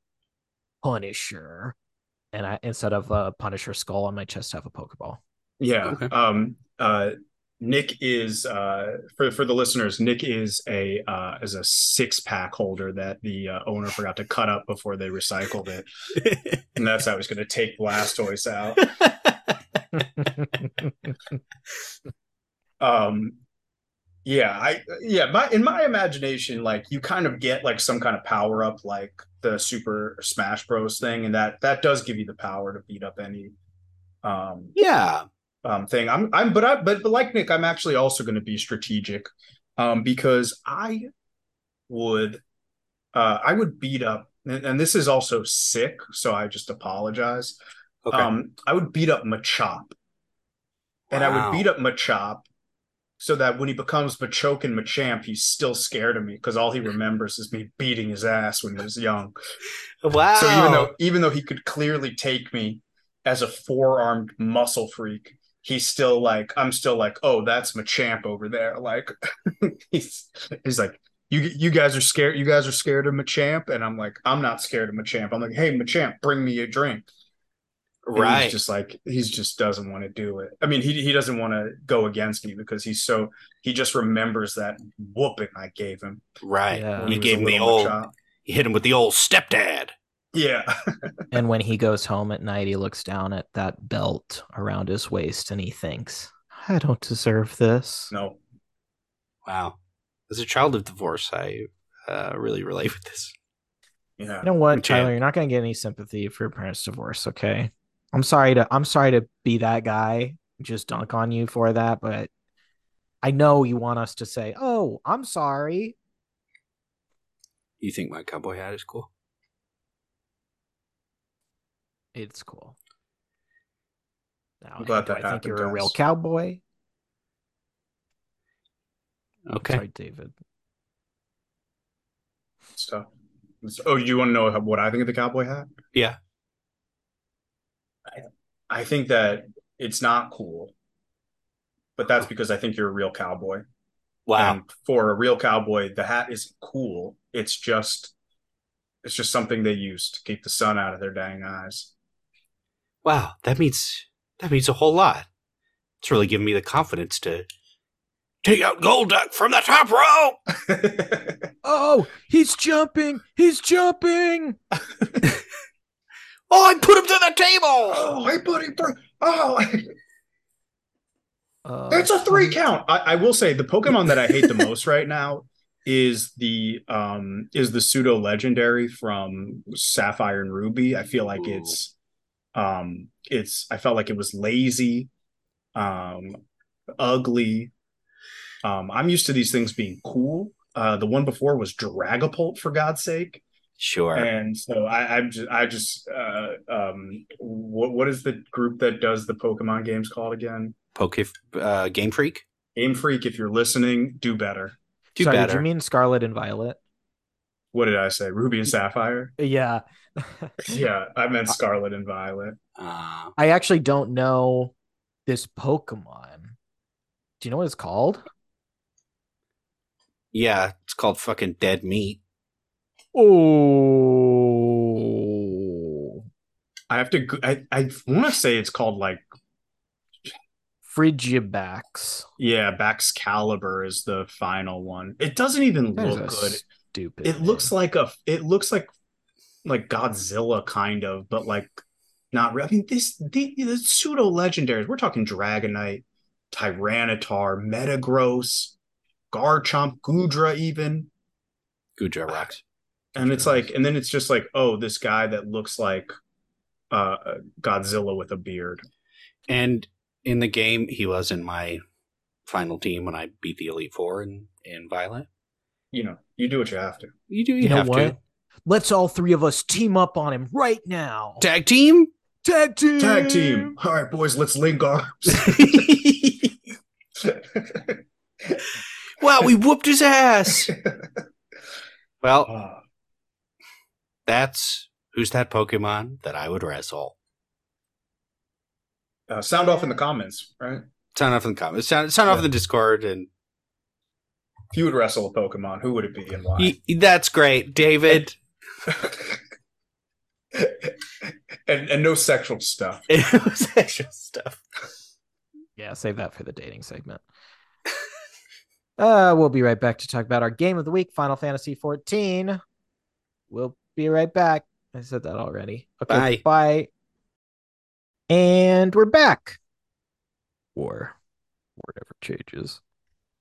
Punisher, and I instead of a Punisher skull on my chest, I have a Pokeball. Yeah. Okay. Um uh Nick is uh for for the listeners, Nick is a uh is a six pack holder that the uh, owner forgot to cut up before they recycled it. [LAUGHS] And that's how he's gonna take Blastoise out. [LAUGHS] Um yeah, I yeah, my in my imagination, like you kind of get like some kind of power up like the Super Smash Bros thing, and that that does give you the power to beat up any um yeah. Um thing. I'm I'm but I but, but like Nick, I'm actually also going to be strategic um because I would uh I would beat up and, and this is also sick, so I just apologize. Okay. Um I would beat up Machop. And I would beat up Machop so that when he becomes Machoke and Machamp, he's still scared of me because all he remembers is me beating his ass when he was young. Wow. So even though even though he could clearly take me as a four-armed muscle freak, he's still like I'm still like, oh, that's Machamp over there. Like [LAUGHS] he's he's like, you you guys are scared. You guys are scared of Machamp, and I'm like, I'm not scared of Machamp. I'm like, hey, Machamp, bring me a drink. And right. He's just like he's just doesn't want to do it. I mean, he he doesn't want to go against me because he's so he just remembers that whooping I gave him. right. Yeah. when You he gave him the old. Machop. You hit him with the old stepdad. Yeah. [LAUGHS] And when he goes home at night, he looks down at that belt around his waist and he thinks, I don't deserve this. no. Wow. As a child of divorce, I uh, really relate with this. Yeah. You know what, Machamp. Tyler? You're not going to get any sympathy for your parents' divorce, okay? I'm sorry to I'm sorry to be that guy, just dunk on you for that, but I know you want us to say, "Oh, I'm sorry." You think my cowboy hat is cool? It's cool. Now, I'm glad that I think happened, you're a real guys. cowboy. Okay. Sorry, David. Stuff. Oh, do you want to know what I think of the cowboy hat? Yeah. I think that it's not cool, but that's because I think you're a real cowboy. Wow. And for a real cowboy, the hat isn't cool. It's just it's just something they use to keep the sun out of their dang eyes. Wow. That means that means a whole lot. It's really given me the confidence to take out Golduck from the top row. [LAUGHS] Oh, he's jumping! He's jumping! [LAUGHS] Oh, I put him to the table. oh, hey buddy, bro. Oh, Uh, it's a three count. I, I will say the Pokemon that I hate the most right now is the um is the pseudo legendary from Sapphire and Ruby. I feel like Ooh. it's um it's I felt like it was lazy, um ugly. Um I'm used to these things being cool. Uh the one before was Dragapult for God's sake. Sure. And so I, I'm just, I just, uh, um, what what is the group that does the Pokemon games called again? Poke uh, Game Freak. Game Freak. If you're listening, do better. Do sorry, better. did you mean Scarlet and Violet? What did I say? Ruby and Sapphire. Yeah. Yeah, I meant [LAUGHS] Scarlet and Violet. uh, I actually don't know this Pokemon. Do you know what it's called? yeah, it's called fucking dead meat. Oh, I have to. go- I I want to say it's called like Frigibax. yeah, Baxcalibur is the final one. It doesn't even That is look good. Stupid. It looks like a. It looks like like Godzilla kind of, but like not. re- I mean, this the, the pseudo legendaries. We're talking Dragonite, Tyranitar, Metagross, Garchomp, Goodra, even. Guja rocks. And it's like, and then it's just like, oh, this guy that looks like uh Godzilla with a beard. And in the game, he was in my final team when I beat the Elite Four in, in Violet. You know, you do what you have to. You do. You, You know have what? Let's all three of us team up on him right now. Tag team? Tag team. Tag team. All right, boys, let's link arms. [LAUGHS] wow, we whooped his ass. [LAUGHS] Well, Uh, that's who's that Pokemon that I would wrestle. uh, sound off in the comments, right? Sound off in the comments. Sound, sound off in the Discord, and If you would wrestle a Pokemon, who would it be and why? y- that's great, David. And and no sexual stuff. it was extra stuff. Yeah, save that for the dating segment. [LAUGHS] uh, we'll be right back to talk about our game of the week, Final Fantasy 14. We'll be right back. I said that already. Okay, Bye. bye. And we're back. Or whatever changes.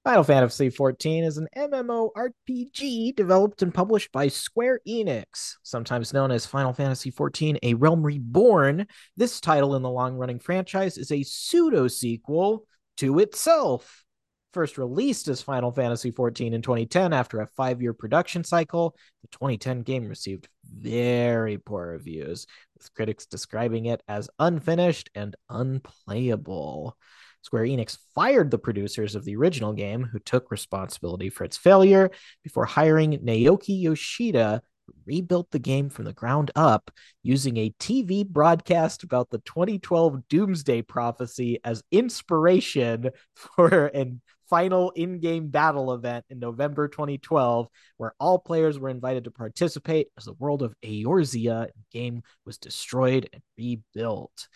Final Fantasy XIV is an MMORPG developed and published by Square Enix, sometimes known as Final Fantasy XIV A Realm Reborn. This title in the long running franchise is a pseudo sequel to itself. First released as Final Fantasy XIV in 2010 after a five year production cycle, the 2010 game received very poor reviews, with critics describing it as unfinished and unplayable. Square Enix fired the producers of the original game, who took responsibility for its failure, before hiring Naoki Yoshida, who rebuilt the game from the ground up using a TV broadcast about the 2012 Doomsday Prophecy as inspiration [LAUGHS] for an final in-game battle event in November 2012, where all players were invited to participate as the world of Eorzea game was destroyed and rebuilt.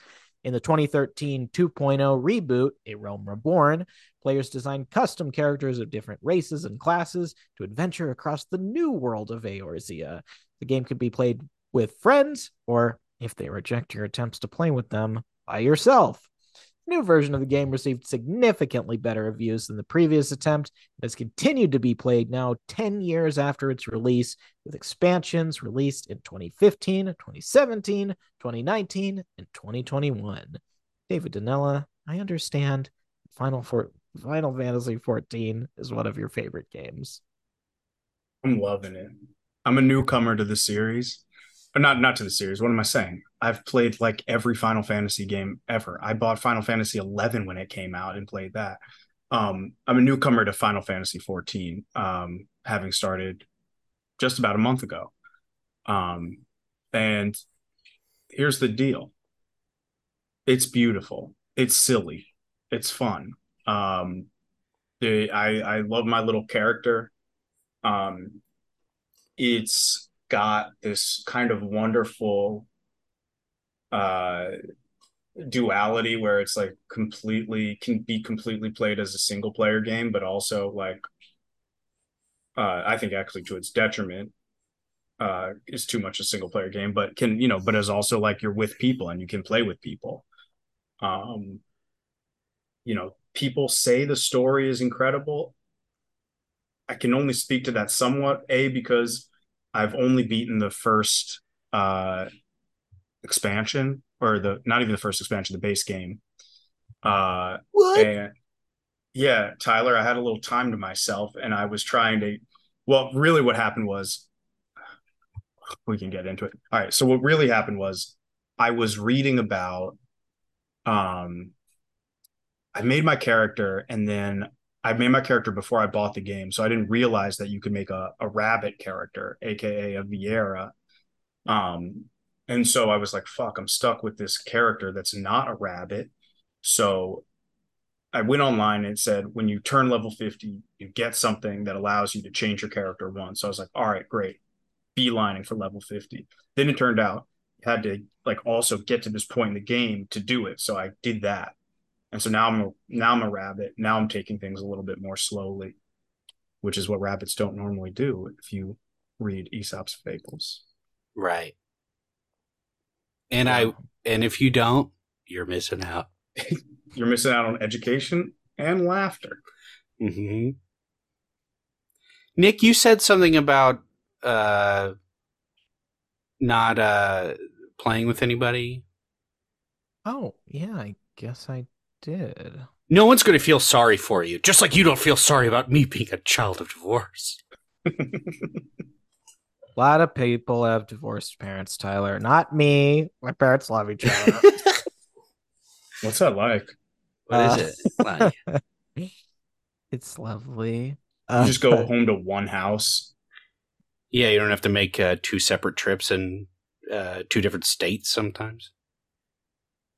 In the 2013 2.0 reboot, A Realm Reborn, players designed custom characters of different races and classes to adventure across the new world of Eorzea. The game could be played with friends, or if they reject your attempts to play with them, by yourself new version of the game received significantly better reviews than the previous attempt and has continued to be played now 10 years after its release, with expansions released in 2015, 2017, 2019, and 2021. David Donnella, I understand Final For- Final Fantasy 14 is one of your favorite games. I'm loving it. I'm a newcomer to the series not not to the series. What am I saying? I've played like every Final Fantasy game ever. I bought Final Fantasy 11 when it came out and played that. Um, I'm a newcomer to Final Fantasy 14, um, having started just about a month ago. Um, and here's the deal: it's beautiful, it's silly, it's fun. Um, I I love my little character. Um, it's got this kind of wonderful uh duality where it's like completely can be completely played as a single player game but also like uh i think actually to its detriment uh is too much a single player game but can you know but is also like you're with people and you can play with people. Um you know people say the story is incredible. I can only speak to that somewhat a because I've only beaten the first uh, expansion or the not even the first expansion, the base game. Uh, what? And yeah, Tyler, I had a little time to myself, and I was trying to. Well, really, what happened was we can get into it. All right. So what really happened was I was reading about. Um, I made my character, and then I made my character before I bought the game, so I didn't realize that you could make a, a rabbit character, aka a Viera. Um, and so I was like, fuck, I'm stuck with this character that's not a rabbit. So I went online and said when you turn level 50, you get something that allows you to change your character once. So I was like, all right, great. Beelining for level 50. Then it turned out you had to like also get to this point in the game to do it. So I did that. And so now I'm a, now I'm a rabbit. Now I'm taking things a little bit more slowly, which is what rabbits don't normally do if you read Aesop's fables. Right. And I and if you don't, you're missing out. [LAUGHS] you're missing out on education and laughter. Mm-hmm. Nick, you said something about uh, not uh, playing with anybody. Oh yeah, I guess I did. No one's going to feel sorry for you, just like you don't feel sorry about me being a child of divorce. a [LAUGHS] lot of people have divorced parents, Tyler. Not me. My parents love each other. [LAUGHS] What's that like? What uh, is it [LAUGHS] like? it's lovely. You just go home to one house. Yeah, you don't have to make uh, two separate trips in uh, two different states sometimes.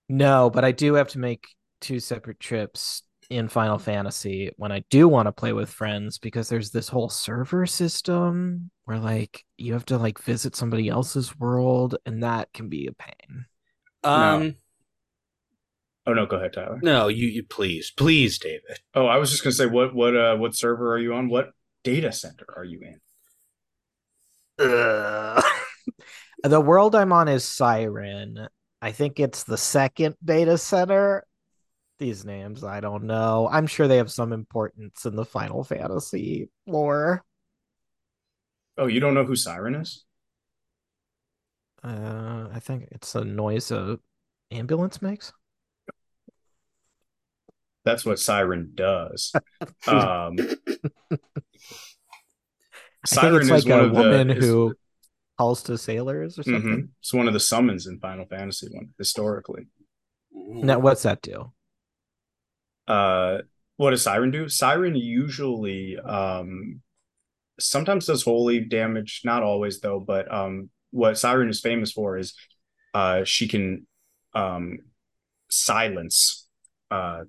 No, but I do have to make two separate trips in Final Fantasy when I do want to play with friends because there's this whole server system where like you have to like visit somebody else's world and that can be a pain. Um no. Oh no, go ahead, Tyler. No, you, you please, please, David. Oh, I was just gonna say what what uh what server are you on? What data center are you in? Uh, [LAUGHS] the world I'm on is Siren. I think it's the second data center these names. I don't know. I'm sure they have some importance in the Final Fantasy lore. Oh, you don't know who Siren is? Uh, I think it's a noise a ambulance makes. That's what Siren does. [LAUGHS] um, Siren is like a woman the, who is, calls to sailors or mm-hmm. something. Mm-hmm. It's one of the summons in Final Fantasy one historically. Now, what's that do? Uh, what does Siren do? Siren usually um, sometimes does holy damage, not always though. But um, what Siren is famous for is uh, she can um, silence uh,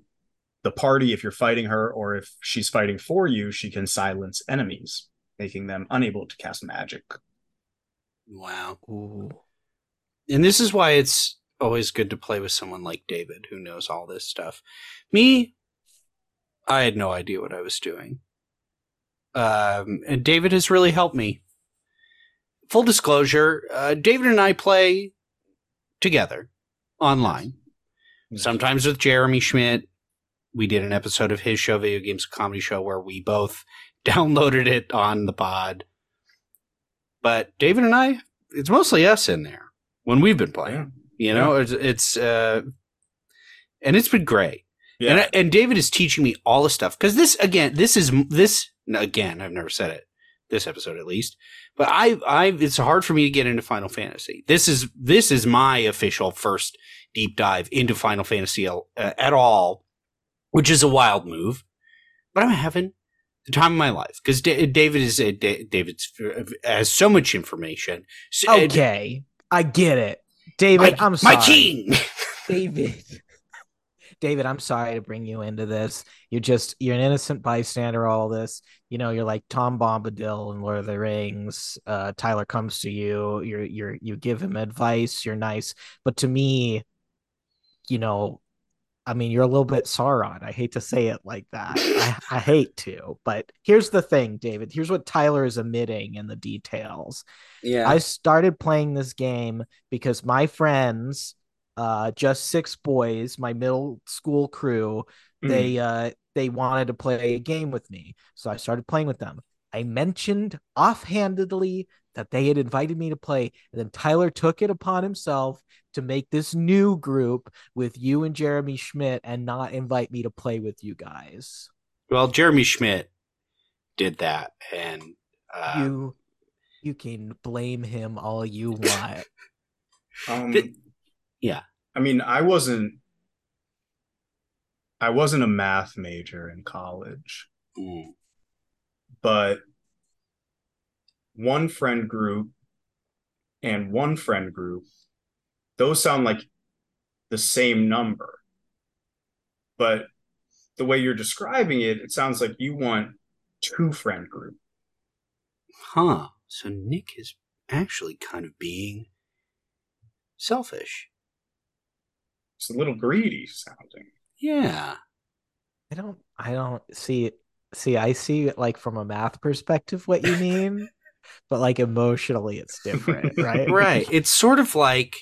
the party if you're fighting her, or if she's fighting for you, she can silence enemies, making them unable to cast magic. Wow. Ooh. And this is why it's always good to play with someone like David who knows all this stuff. Me, I had no idea what I was doing. Um, and David has really helped me. Full disclosure, uh, David and I play together online. Sometimes with Jeremy Schmidt. We did an episode of his show, Video Games Comedy Show, where we both [LAUGHS] downloaded it on the pod. But David and I, it's mostly us in there when we've been playing. Yeah. You know, it's, it's uh, and it's been great. Yeah. And I, and David is teaching me all the stuff because this again, this is this again. I've never said it this episode at least, but I I it's hard for me to get into Final Fantasy. This is this is my official first deep dive into Final Fantasy uh, at all, which is a wild move, but I'm having the time of my life because David is a, David's has so much information. So- Okay, I get it, David. my, I'm sorry, my king. [LAUGHS] David. David, I'm sorry to bring you into this. You're just you're an innocent bystander. All this, you know, you're like Tom Bombadil in Lord of the Rings. Uh, Tyler comes to you. You're you're you give him advice. You're nice, but to me, you know, I mean, you're a little bit Sauron. I hate to say it like that. I, I hate to, but here's the thing, David. Here's what Tyler is omitting in the details. yeah, I started playing this game because my friends, uh, just six boys, my middle school crew, Mhm. they uh they wanted to play a game with me. So I started playing with them. I mentioned offhandedly that they had invited me to play, and then Tyler took it upon himself to make this new group with you and Jeremy Schmidt and not invite me to play with you guys. well, Jeremy Schmidt did that, and uh, you you can blame him all you [LAUGHS] want. Um, Th- yeah. I mean, I wasn't. I wasn't a math major in college, mm, but one friend group and one friend group, those sound like the same number. But the way you're describing it, it sounds like you want two friend group. huh? So Nick is actually kind of being selfish. It's a little greedy sounding. Yeah. I don't I don't see see I see it like from a math perspective what you mean, [LAUGHS] but like emotionally it's different, [LAUGHS] right? right. [LAUGHS] It's sort of like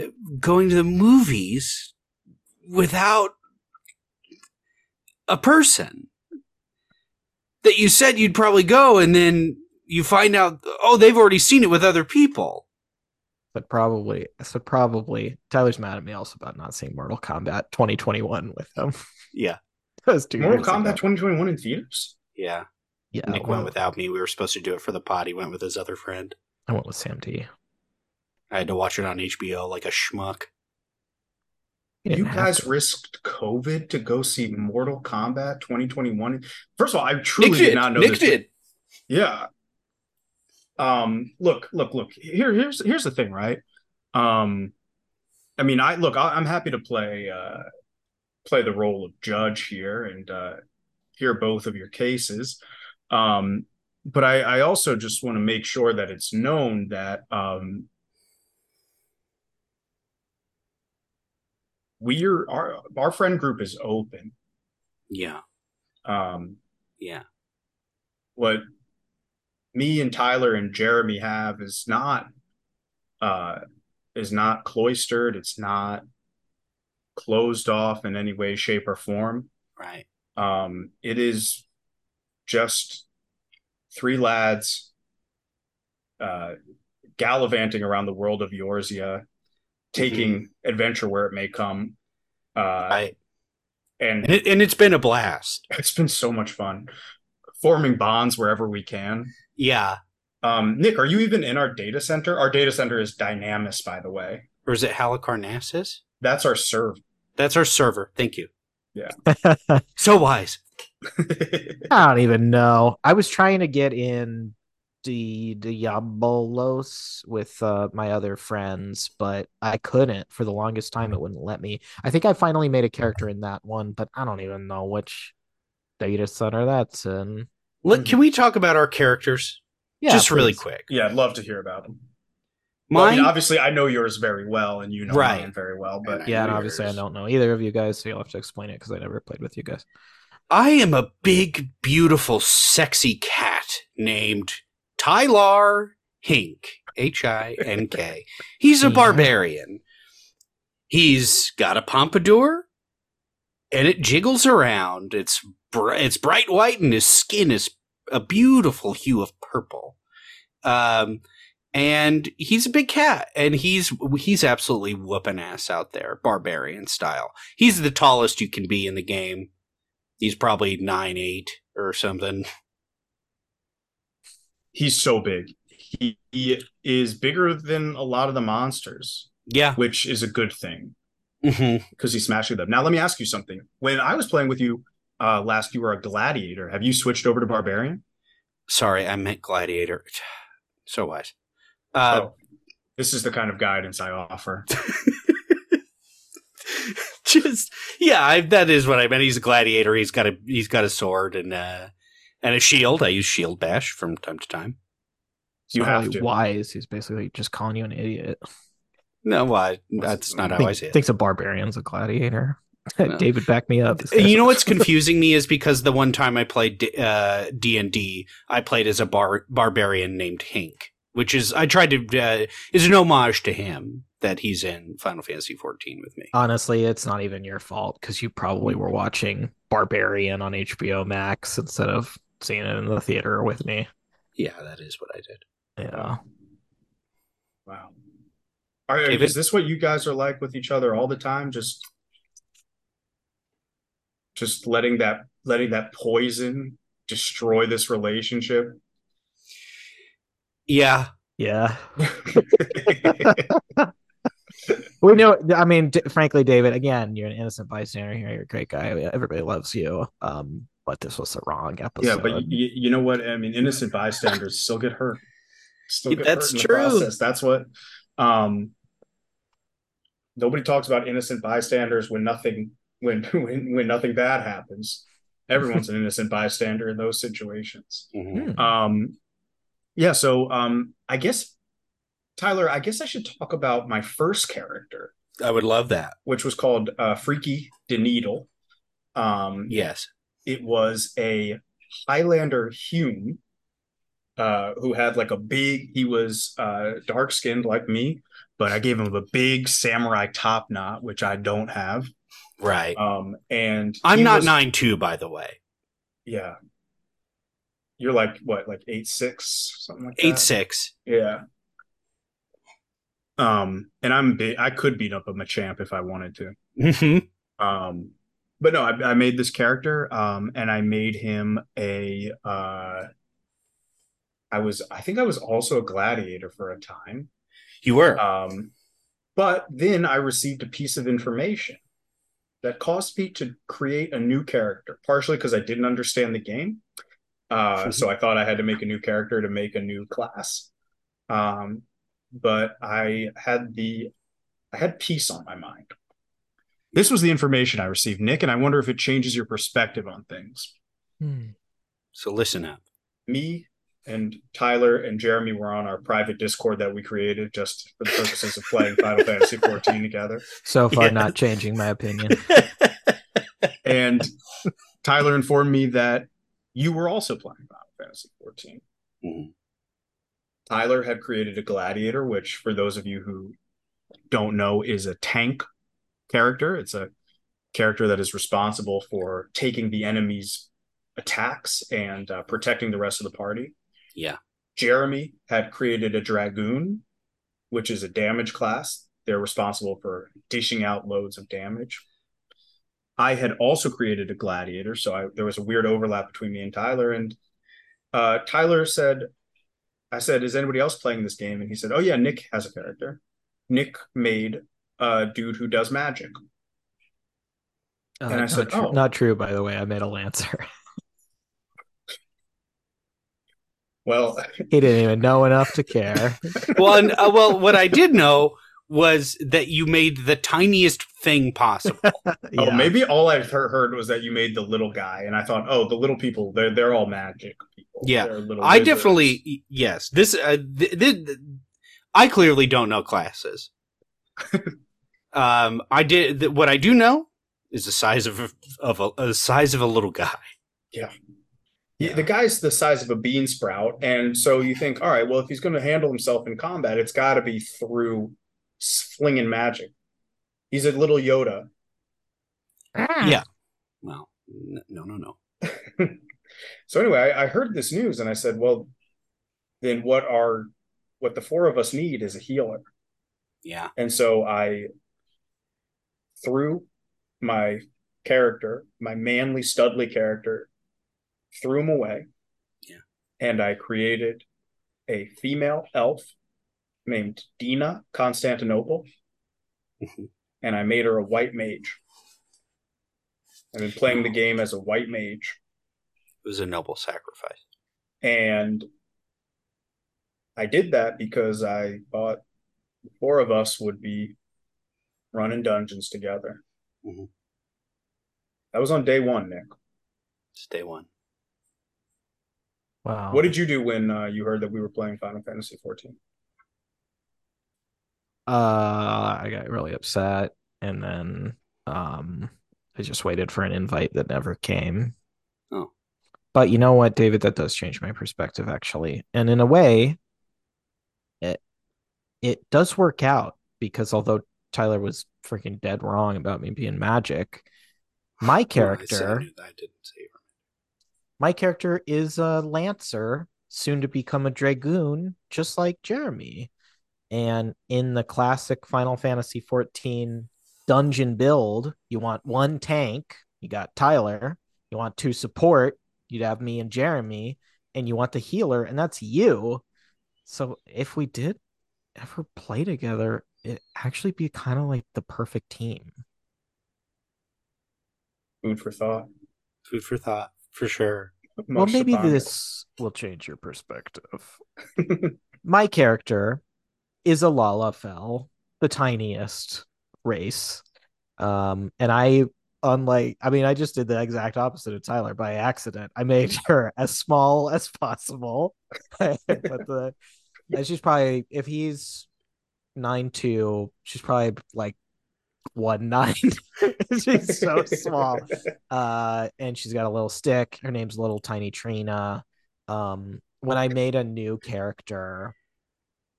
uh, going to the movies without a person that you said you'd probably go, and then you find out, oh, they've already seen it with other people. But probably so probably Tyler's mad at me also about not seeing Mortal Kombat 2021 with them. Yeah. [LAUGHS] that was two Mortal Kombat ago. 2021 in theaters? Yeah. Yeah, Nick well, went without me. We were supposed to do it for the pod. He went with his other friend. I went with Sam T. I had to watch it on HBO like a schmuck. You guys to. risked COVID to go see Mortal Kombat 2021. First of all, I truly Nick did did. not know Nick this. did. Yeah. Um. Look. Look. Look. Here. Here's. Here's the thing. Right. Um. I mean, I look. I, I'm happy to play. Uh, play the role of judge here and uh, hear both of your cases. Um. But I. I also just want to make sure that it's known that um. We're our our friend group is open. Yeah. Um. Yeah. what me and Tyler and Jeremy have is not uh is not cloistered, it's not closed off in any way, shape, or form. Right. Um it is just three lads uh gallivanting around the world of Eorzea, taking adventure where it may come. Uh Right. and And, it, and it's been a blast. [LAUGHS] it's been so much fun forming bonds wherever we can. Yeah. Um, Nick, are you even in our data center? Our data center is Dynamis, by the way. Or is it Halicarnassus? That's our server. That's our server. Thank you. I [LAUGHS] So wise. Don't even know. I was trying to get in the Diabolos with uh, my other friends, but I couldn't for the longest time. It wouldn't let me. I think I finally made a character in that one, but I don't even know which data center that's in. Look, can we talk about our characters Yeah, just really quick? yeah, I'd love to hear about them. Well, I Mine, mean, obviously, I know yours very well, and you know Right. mine very well. But Yeah, and Yours. obviously I don't know either of you guys, so you'll have to explain it because I never played with you guys. I am a big, beautiful, sexy cat named Tylar Hink. H I N K. He's a barbarian. He's got a pompadour, and it jiggles around. It's br- it's bright white, and his skin is a beautiful hue of purple. Um, and he's a big cat, and he's he's absolutely whooping ass out there, barbarian style. He's the tallest you can be in the game. He's probably nine eight or something. he's so big. He, he is bigger than a lot of the monsters, Yeah. which is a good thing because he's smashing them. Now, let me ask you something. When I was playing with you uh, last, you were a gladiator. Have you switched over to barbarian? Sorry, I meant gladiator. [SIGHS] So wise. Uh, oh, this is the kind of guidance I offer. [LAUGHS] [LAUGHS] just yeah, I, that is what I meant. He's a gladiator. He's got a he's got a sword and uh and a shield. I use shield bash from time to time. You It's not have really to. wise. He's basically just calling you an idiot. No, why? That's not how I Think, see it. thinks a barbarian's a gladiator. [LAUGHS] No. David, back me up. You know what's confusing me is because the one time I played D- uh, D&D, I played as a bar- barbarian named Hink, which is I tried to uh, is an homage to him that he's in Final Fantasy 14 with me. Honestly, it's not even your fault because you probably were watching Barbarian on HBO Max instead of seeing it in the theater with me. Yeah, that is what I did. Yeah. Wow. Are, David? is this what you guys are like with each other all the time? Just, just letting that letting that poison destroy this relationship. Yeah, Yeah. [LAUGHS] [LAUGHS] [LAUGHS] We know, I mean, d- frankly, David, again, you're an innocent bystander here. You're a great guy. Everybody loves you. Um, but this was the wrong episode. yeah, but you, you know what? I mean, innocent bystanders still get hurt. Still get That's hurt true. That's what. Um, nobody talks about innocent bystanders when nothing when [LAUGHS] when when nothing bad happens. Everyone's an [LAUGHS] innocent bystander in those situations. Mhm. Hmm. Um, yeah. So, um, I guess Tyler, I guess I should talk about my first character, I would love that. which was called uh, Freaky Deneedle. Um, Yes. it was a Highlander Hume uh, who had like a big, he was uh, dark skinned like me, but I gave him a big samurai top knot, which I don't have. Right. Um, and I'm not was- nine two, by the way. Yeah. You're like what, like eight six, something like that? Eight six. Yeah. Um, and I'm big. I could beat up a Machamp if I wanted to. Mm-hmm. Um, but no, I, I made this character, um, and I made him a. Uh, I was, I think I was also a gladiator for a time. You were. Um, but then I received a piece of information that caused me to create a new character, partially because I didn't understand the game. Uh, so I thought I had to make a new character to make a new class. Um, but I had the, I had peace on my mind. This was the information I received, Nick, and I wonder if it changes your perspective on things. Hmm. so listen up. Me and Tyler and Jeremy were on our private Discord that we created just for the purposes of playing Final Fantasy [LAUGHS] 14 together. So far, Yeah. not changing my opinion. [LAUGHS] And Tyler informed me that you were also playing Final Fantasy 14. Mhm. Tyler had created a gladiator, which, for those of you who don't know, is a tank character. It's a character that is responsible for taking the enemy's attacks and uh, protecting the rest of the party. Yeah. Jeremy had created a dragoon, which is a damage class. They're responsible for dishing out loads of damage. I had also created a gladiator, so I, there was a weird overlap between me and Tyler. And uh, Tyler said, "I said, is anybody else playing this game?" And he said, "Oh yeah, Nick has a character. Nick made a dude who does magic." Uh, And I not, said, tru- "Oh." not true, by the way. I made a Lancer. Well, [LAUGHS] he didn't even know enough to care. well, and, uh, well, what I did know was that you made the tiniest thing possible. [LAUGHS] oh, maybe all I heard, heard was that you made the little guy, and I thought, oh, the little people, they're they're all magic people. Yeah. Little I wizards. definitely yes. This uh, th- th- I clearly don't know classes. [LAUGHS] um, I did th- what I do know is the size of a, of a, the size of a little guy. Yeah. Yeah, the guy's the size of a bean sprout, and so you think, all right, well, if he's going to handle himself in combat, it's got to be through flinging magic. He's a little Yoda. Ah. Yeah. Well, no, no, no. [LAUGHS] So anyway, I, I heard this news, and I said, well, then what are what the four of us need is a healer. Yeah. And so I threw my character, my manly, studly character, threw him away. Yeah. And I created a female elf named Dina Constantinople. Mhm. and I made her a white mage. I've been playing the game as a white mage. It was a noble sacrifice. And I did that because I thought the four of us would be running dungeons together. Mhm. That was on day one, Nick. It's day one. Wow. What did you do when uh, you heard that we were playing Final Fantasy 14? Uh, I got really upset, and then um, I just waited for an invite that never came. Oh. But you know what, David? That does change my perspective, actually, and in a way, it it does work out because although Tyler was freaking dead wrong about me being magic, [SIGHS] my Well, I I character. I didn't say my character is a lancer, soon to become a dragoon, just like Jeremy. And in the classic Final Fantasy 14 dungeon build, you want one tank, you got Tyler, you want two support, you'd have me and Jeremy, and you want the healer, and that's you. So if we did ever play together, it actually be kind of like the perfect team. Food for thought. Food for thought, for sure. [LAUGHS] well, maybe this will change your perspective. My character is a Lalafell, the tiniest race. Um, and I, unlike, I mean, I just did the exact opposite of Tyler by accident. I made [LAUGHS] her as small as possible. [LAUGHS] but the, she's probably, if he's nine two, she's probably like one nine. [LAUGHS] she's so small uh and she's got a little stick her name's little tiny trina um when i made a new character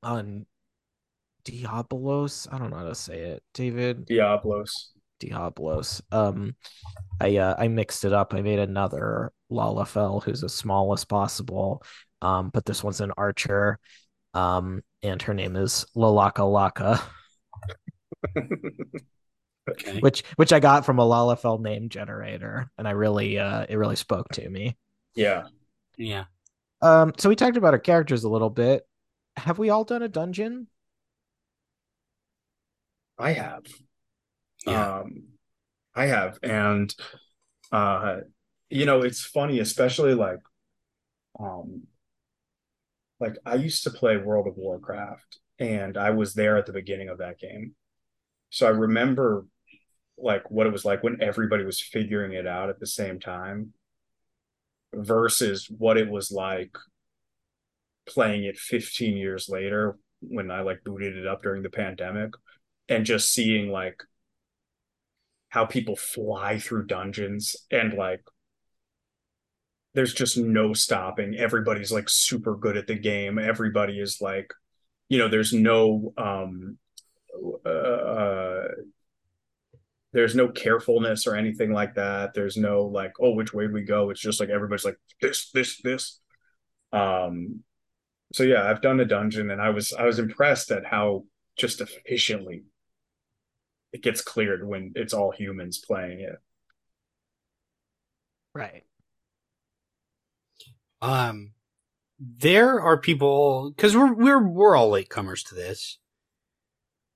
on diablos i don't know how to say it david Diablos. diablos um i uh, i mixed it up i made another lalafell who's as small as possible um but this one's an archer um and her name is lalaka laka [LAUGHS] Okay. which which i got from a lalafell name generator and i really uh it really spoke to me yeah. Yeah. Um, so we talked about our characters a little bit. Have we all done a dungeon? I have. Yeah. Um, I have, and uh, you know, it's funny, especially like, um, like I used to play World of Warcraft, and I was there at the beginning of that game, so I remember like what it was like when everybody was figuring it out at the same time, versus what it was like playing it 15 years later when I like booted it up during the pandemic and just seeing like how people fly through dungeons and like there's just no stopping. Everybody's like super good at the game. Everybody is like you know there's no um uh there's no carefulness or anything like that. There's no like oh which way do we go. It's just like everybody's like this this this. Um so yeah i've done a dungeon and i was i was impressed at how just efficiently it gets cleared when it's all humans playing it Right. Um, there are people because we're we're we're all latecomers to this.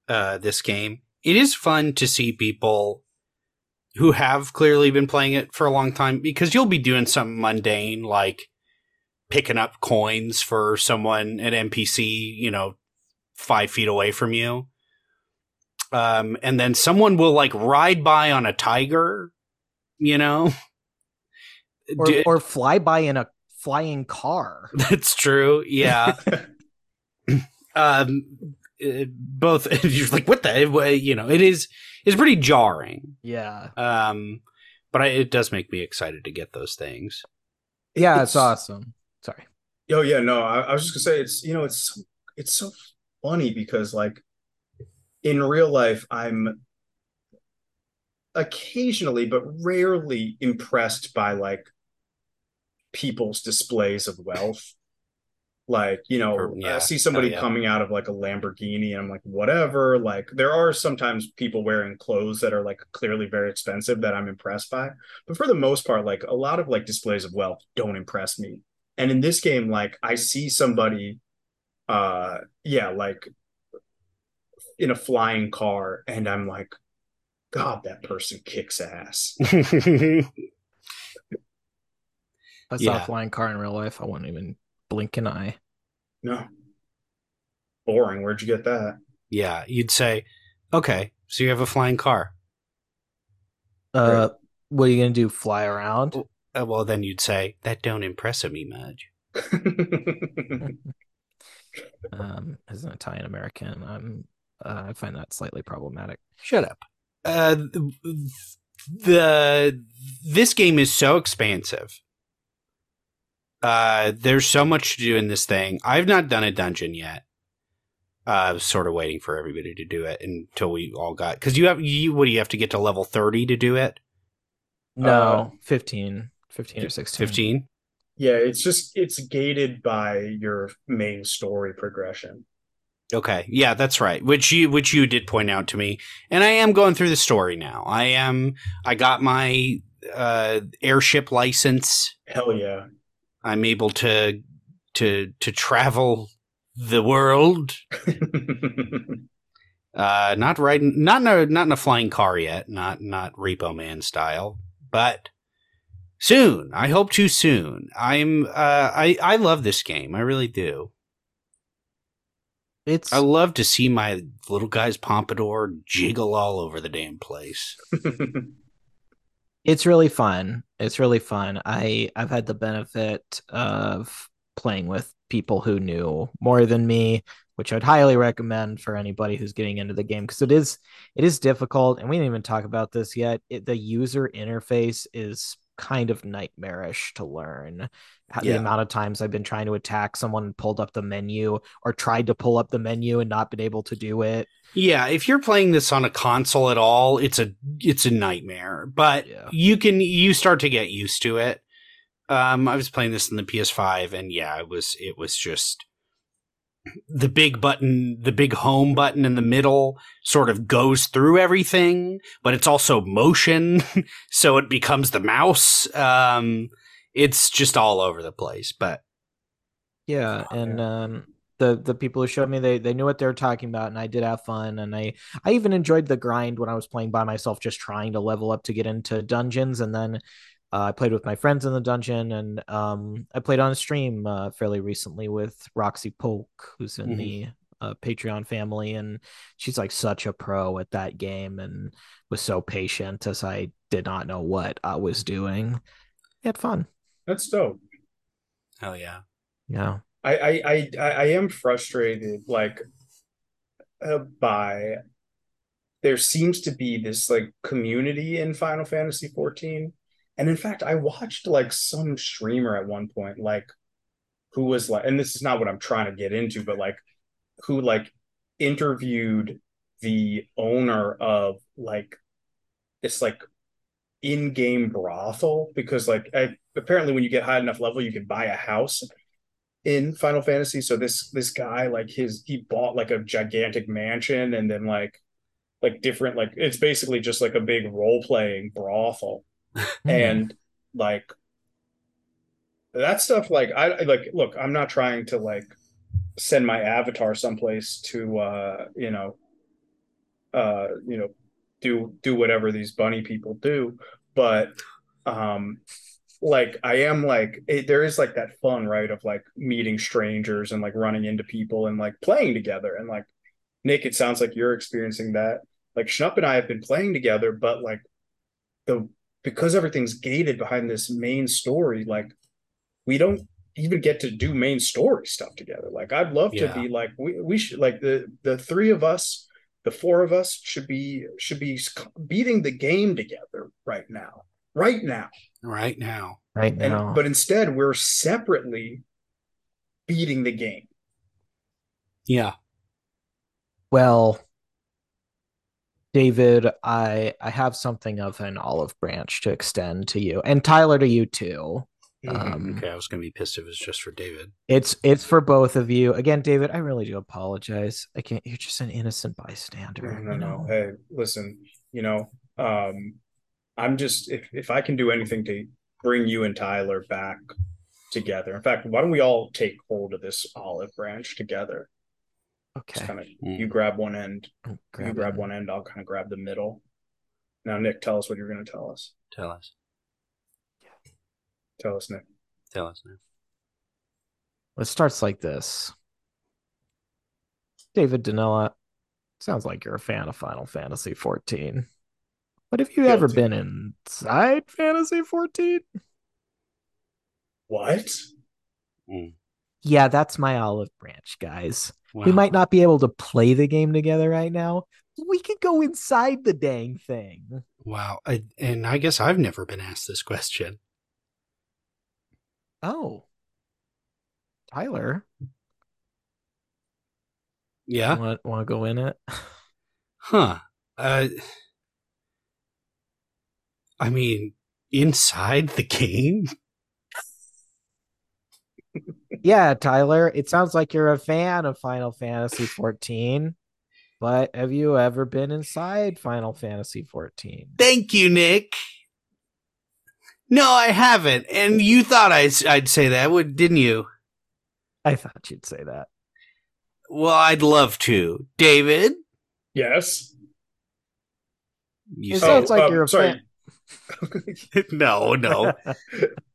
Uh, this game. It is fun to see people who have clearly been playing it for a long time because you'll be doing something mundane like picking up coins for someone at NPC, you know, five feet away from you. Um, and then someone will like ride by on a tiger, you know, or, Do- or fly by in a flying car. [LAUGHS] that's true. Yeah. [LAUGHS] [CLEARS THROAT] um, uh, both [LAUGHS] you're like, what the, you know, it is, it's pretty jarring. Yeah, Um, but I, it does make me excited to get those things. yeah, it's, awesome. Sorry. Oh yeah, no, I, I was just gonna say it's you know it's so, it's so funny because like in real life I'm occasionally but rarely impressed by like people's displays of wealth. Like, you know, Or- yeah. I see somebody Oh, yeah. coming out of like a Lamborghini and I'm like, whatever. Like, there are sometimes people wearing clothes that are like clearly very expensive that I'm impressed by. But for the most part, like a lot of like displays of wealth don't impress me. And in this game, like I see somebody uh yeah, like in a flying car, and I'm like, God, that person kicks ass. If [LAUGHS] I saw Yeah. a flying car in real life, I wouldn't even blink an eye. No. Boring. Where'd you get that? yeah. You'd say, okay, so you have a flying car. Uh, what are you gonna do? Fly around? Uh, well, then you'd say, that don't impress me much. [LAUGHS] [LAUGHS] Um, as an Italian American, I'm uh, I find that slightly problematic. Shut up. Uh, the, the this game is so expansive. Uh, there's so much to do in this thing. I've not done a dungeon yet. Uh, I was sort of waiting for everybody to do it until we all got because you have you what do you have to get to level thirty to do it? No, Uh, 15, 15 or sixteen. Fifteen. yeah, it's just it's gated by your main story progression. Okay, yeah, that's right. Which you which you did point out to me, and I am going through the story now. I am. I got my uh, airship license. Hell yeah. I'm able to to to travel the world. [LAUGHS] Uh, not riding, not in a not in a flying car yet. Not not Repo Man style, but soon. I hope to soon. I'm. Uh, I I love this game. I really do. It's I love to see my little guy's pompadour jiggle all over the damn place. [LAUGHS] it's really fun. It's really fun. I I've had the benefit of playing with people who knew more than me, which I'd highly recommend for anybody who's getting into the game because it is it is difficult, and we didn't even talk about this yet. It, the user interface is kind of nightmarish to learn. How- The amount of times I've been trying to attack someone pulled up the menu or tried to pull up the menu and not been able to do it. Yeah, if you're playing this on a console at all, it's a it's a nightmare. But Yeah. you can you start to get used to it. Um, I was playing this in the PS5, and yeah, it was it was just the big button, the big home button in the middle, sort of goes through everything, but it's also motion, [LAUGHS] so it becomes the mouse. Um, it's just all over the place. But Yeah, and um the the people who showed me they they knew what they were talking about and I did have fun and I I even enjoyed the grind when I was playing by myself just trying to level up to get into dungeons and then uh, I played with my friends in the dungeon and um I played on a stream uh, fairly recently with Roxy Polk who's in Mhm. the uh, Patreon family and she's like such a pro at that game and was so patient as I did not know what I was doing. We had fun. That's dope. hell yeah, Yeah. I I I I I am frustrated like uh, by there seems to be this like community in Final Fantasy 14. And in fact, I watched like some streamer at one point like who was like and this is not what I'm trying to get into, but like who like interviewed the owner of like this like in-game brothel because like I, apparently when you get high enough level you can buy a house in Final Fantasy. So this this guy like his he bought like a gigantic mansion and then like like different like it's basically just like a big role playing brothel and like that stuff like I I- like look I'm not trying to like send my avatar someplace to uh you know uh you know do do whatever these bunny people do, but um like I am like it, there is like that fun right of like meeting strangers and like running into people and like playing together and like Nick, it sounds like you're experiencing that. Like Schnupp and I have been playing together, but like the because everything's gated behind this main story, like we don't even get to do main story stuff together. Like I'd love Yeah. to be like we we should like the the three of us, the four of us should be should be beating the game together right now. Right now. Right now. right And now. but instead we're separately beating the game. Yeah. Well, David, I I have something of an olive branch to extend to you, and Tyler to you too. Um, Okay, I was gonna be pissed if it was just for David. It's it's for both of you. Again, David, I really do apologize. I can't. You're just an innocent bystander. No, no, you no. know? Hey, listen, you know, um, I'm just if if I can do anything to bring you and Tyler back together. In fact, why don't we all take hold of this olive branch together? Just Okay. kind of Mm. you grab one end, you Grab grab one end, I'll kind of grab the middle. Now, Nick, tell us what you're going to tell us. Tell us. Tell us, Nick. Tell us now. It starts like this. David Donnella, sounds like you're a fan of Final Fantasy 14. But have you ever been inside Fantasy 14? What? Yeah, that's my olive branch, guys. Wow. We might not be able to play the game together right now. We could go inside the dang thing. Wow. I, and I guess I've never been asked this question. Oh. Tyler, Yeah. want want to go in it? Huh. Uh. I mean, inside the [LAUGHS] game. Yeah, Tyler, it sounds like you're a fan of Final Fantasy 14. But have you ever been inside Final Fantasy 14? Thank you, Nick. No, I haven't. And you thought I'd, I'd say that, would didn't you? I thought you'd say that. Well, I'd love to. David? Yes. You It said- sounds like um, you're a sorry. fan. [LAUGHS] no, no. [LAUGHS]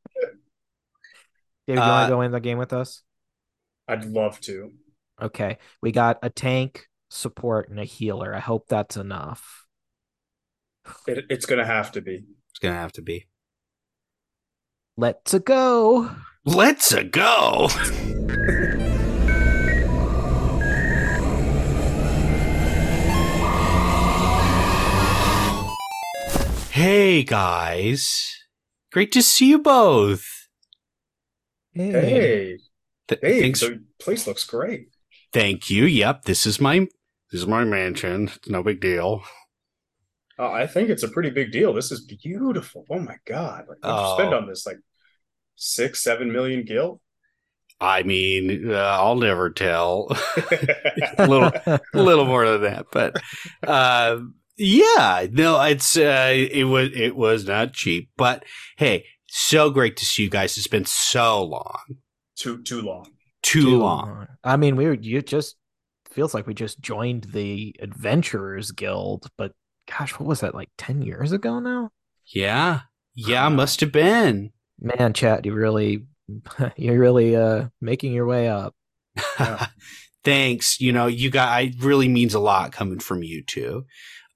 David, you Uh, want to go in the game with us? I'd love to. Okay. We got a tank, support, and a healer. I hope that's enough. It, it's going to have to be. It's going to have to be. Let's go. Let's go. [LAUGHS] hey guys. Great to see you both. Hey, Th- hey, thanks. the place looks great. Thank you. Yep, this is my this is my mansion. It's no big deal. Uh, I think it's a pretty big deal. This is beautiful. Oh my god! Like, what you spend Oh. on this? Like six, seven million gil. I mean, uh, I'll never tell. [LAUGHS] a little, [LAUGHS] a little more than that, but uh, yeah, no, it's uh, it was it was not cheap, but hey, so great to see you guys. It's been so long, too too long. too, long. I mean, we were you just feels like we just joined the Adventurers Guild, but gosh, what was that like 10 years ago now? Yeah, yeah, must have been. Man, chat, you really [LAUGHS] you're really uh making your way up. [LAUGHS] Yeah. Thanks. You know, you got it really means a lot coming from you two.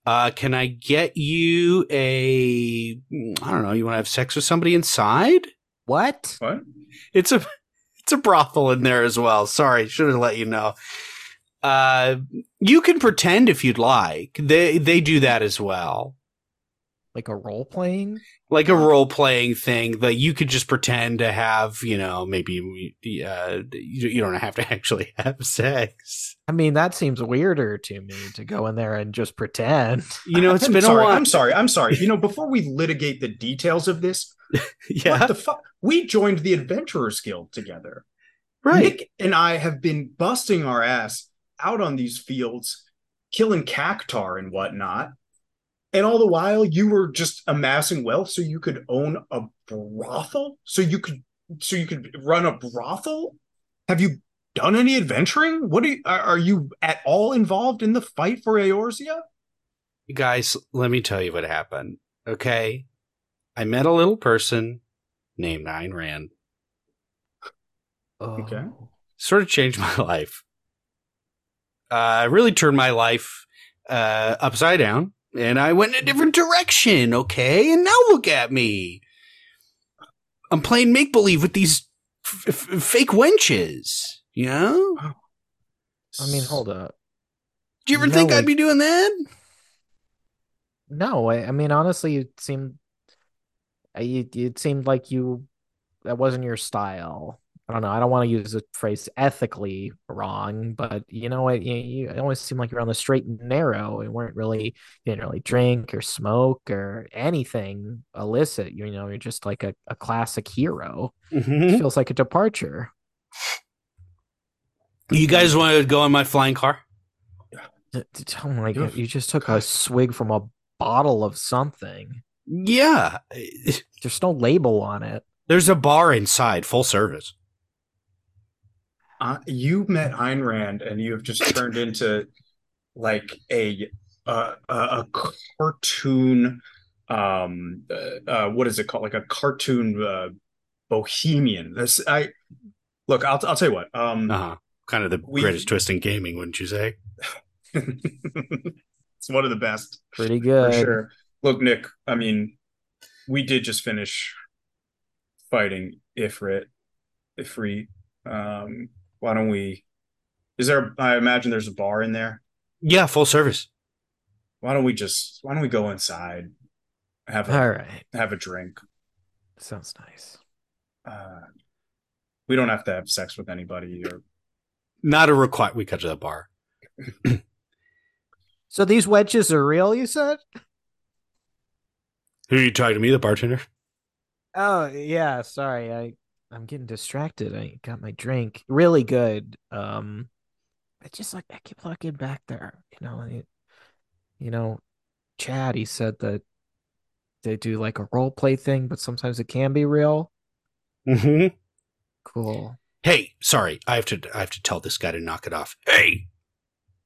Uh, can I get you a I don't know, you want to have sex with somebody inside? What? What? It's a it's a brothel in there as well. Sorry, should have let you know. Uh, you can pretend if you'd like. They they do that as well. Like a role playing? Like a role playing thing that you could just pretend to have, you know, maybe uh, you, you don't have to [LAUGHS] actually have sex. I mean, that seems weirder to me to go in there and just pretend. You know, it's [LAUGHS] I'm been sorry. a while. I'm sorry. I'm sorry. You know, [LAUGHS] before we litigate the details of this, yeah, what the fuck? We joined the Adventurers Guild together. right. Nick and I have been busting our ass out on these fields, killing cactuar and whatnot. And all the while, you were just amassing wealth so you could own a brothel, so you could, so you could run a brothel. Have you done any adventuring? What are you, are you at all involved in the fight for Eorzea? You guys, let me tell you what happened. Okay. I met a little person named Ayn Rand. Oh. Okay. Sort of changed [LAUGHS] my life. Uh, really turned my life uh, upside down, and I went in a different direction. Okay, and now look at me. I'm playing make believe with these f- f- fake wenches. You know? I mean, hold up. Do you ever No, think I'd be doing that? No, I, I mean honestly, it seemed you it seemed like you that wasn't your style. I don't know. I don't want to use the phrase ethically wrong, but you know what? You, you it always seemed like you're on the straight and narrow and weren't really you didn't really drink or smoke or anything illicit. You know, you're just like a, a classic hero. Mm-hmm. It feels like a departure. You guys want to go in my flying car? D- d- Oh my You're- god! You just took a swig from a bottle of something. Yeah. There's no label on it. There's a bar inside, full service. Uh, you met Ayn Rand and you have just turned into like a uh, a, a cartoon um uh, uh, what is it called like a cartoon uh, bohemian this I look I'll I'll tell you what um Uh huh. Kind of the We- greatest twist in gaming, wouldn't you say? [LAUGHS] it's one of the best Pretty for good. sure look Nick I mean we did just finish fighting Ifrit Ifrit um why don't we is there I imagine there's a bar in there Yeah, full service. why don't we just why don't we go inside have a All right. have a drink Sounds nice. uh we don't have to have sex with anybody or Not a require. We cut to the bar. [CLEARS THROAT] So these wedges are real, you said? Who are you talking to me, the bartender? Oh yeah, sorry. I I'm getting distracted. I got my drink. Really good. Um I just like I keep looking back there. You know, it, you know, Chad, he said that they do like a role play thing, but sometimes it can be real. Mm-hmm. Cool. Hey, sorry, I have to. I have to tell this guy to knock it off. Hey,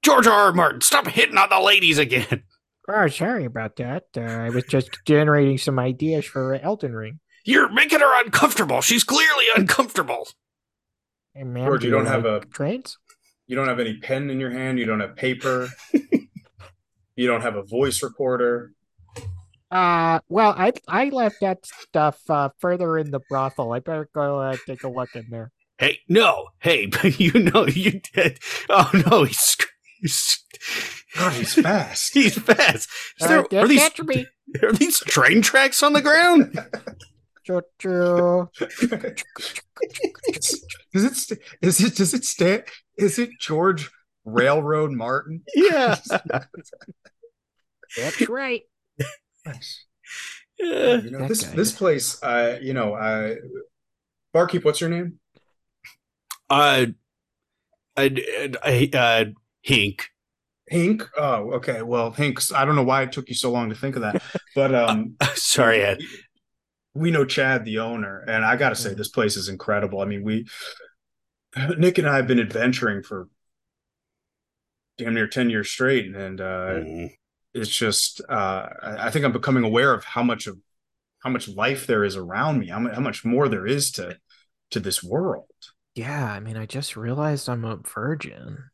George R. R. Martin, stop hitting on the ladies again. Oh, sorry about that. Uh, I was just generating some ideas for Elden Ring. You're making her uncomfortable. She's clearly uncomfortable. Hey, ma'am, George, do you don't have a- trains? you don't have any pen in your hand you don't have paper [LAUGHS] you don't have a voice recorder Uh, well, I I left that stuff uh, further in the brothel. I better go uh, take a look in there. Hey, no, hey, [LAUGHS] but you know you did. Oh no, he's [LAUGHS] he's, God, he's fast he's fast. Is there, don't are these catch me. are these train tracks on the ground? Choo choo. does it st- is it does it stand is it george railroad martin [LAUGHS] yeah. [LAUGHS] That's right. Yeah. you know That this guy. this place uh you know uh barkeep what's your name Uh, I, I, uh, Hink. Hink. Oh, okay. Well, Hinks. I don't know why it took you so long to think of that, but um, [LAUGHS] Sorry, Ed. We know Chad, the owner, and I got to say, this place is incredible. I mean, we, Nick and I have been adventuring for damn near ten years straight, and uh, Mm. it's just, uh, I I think I'm becoming aware of how much of how much life there is around me, how much, more there is to to this world. Yeah, I mean, I just realized I'm a virgin.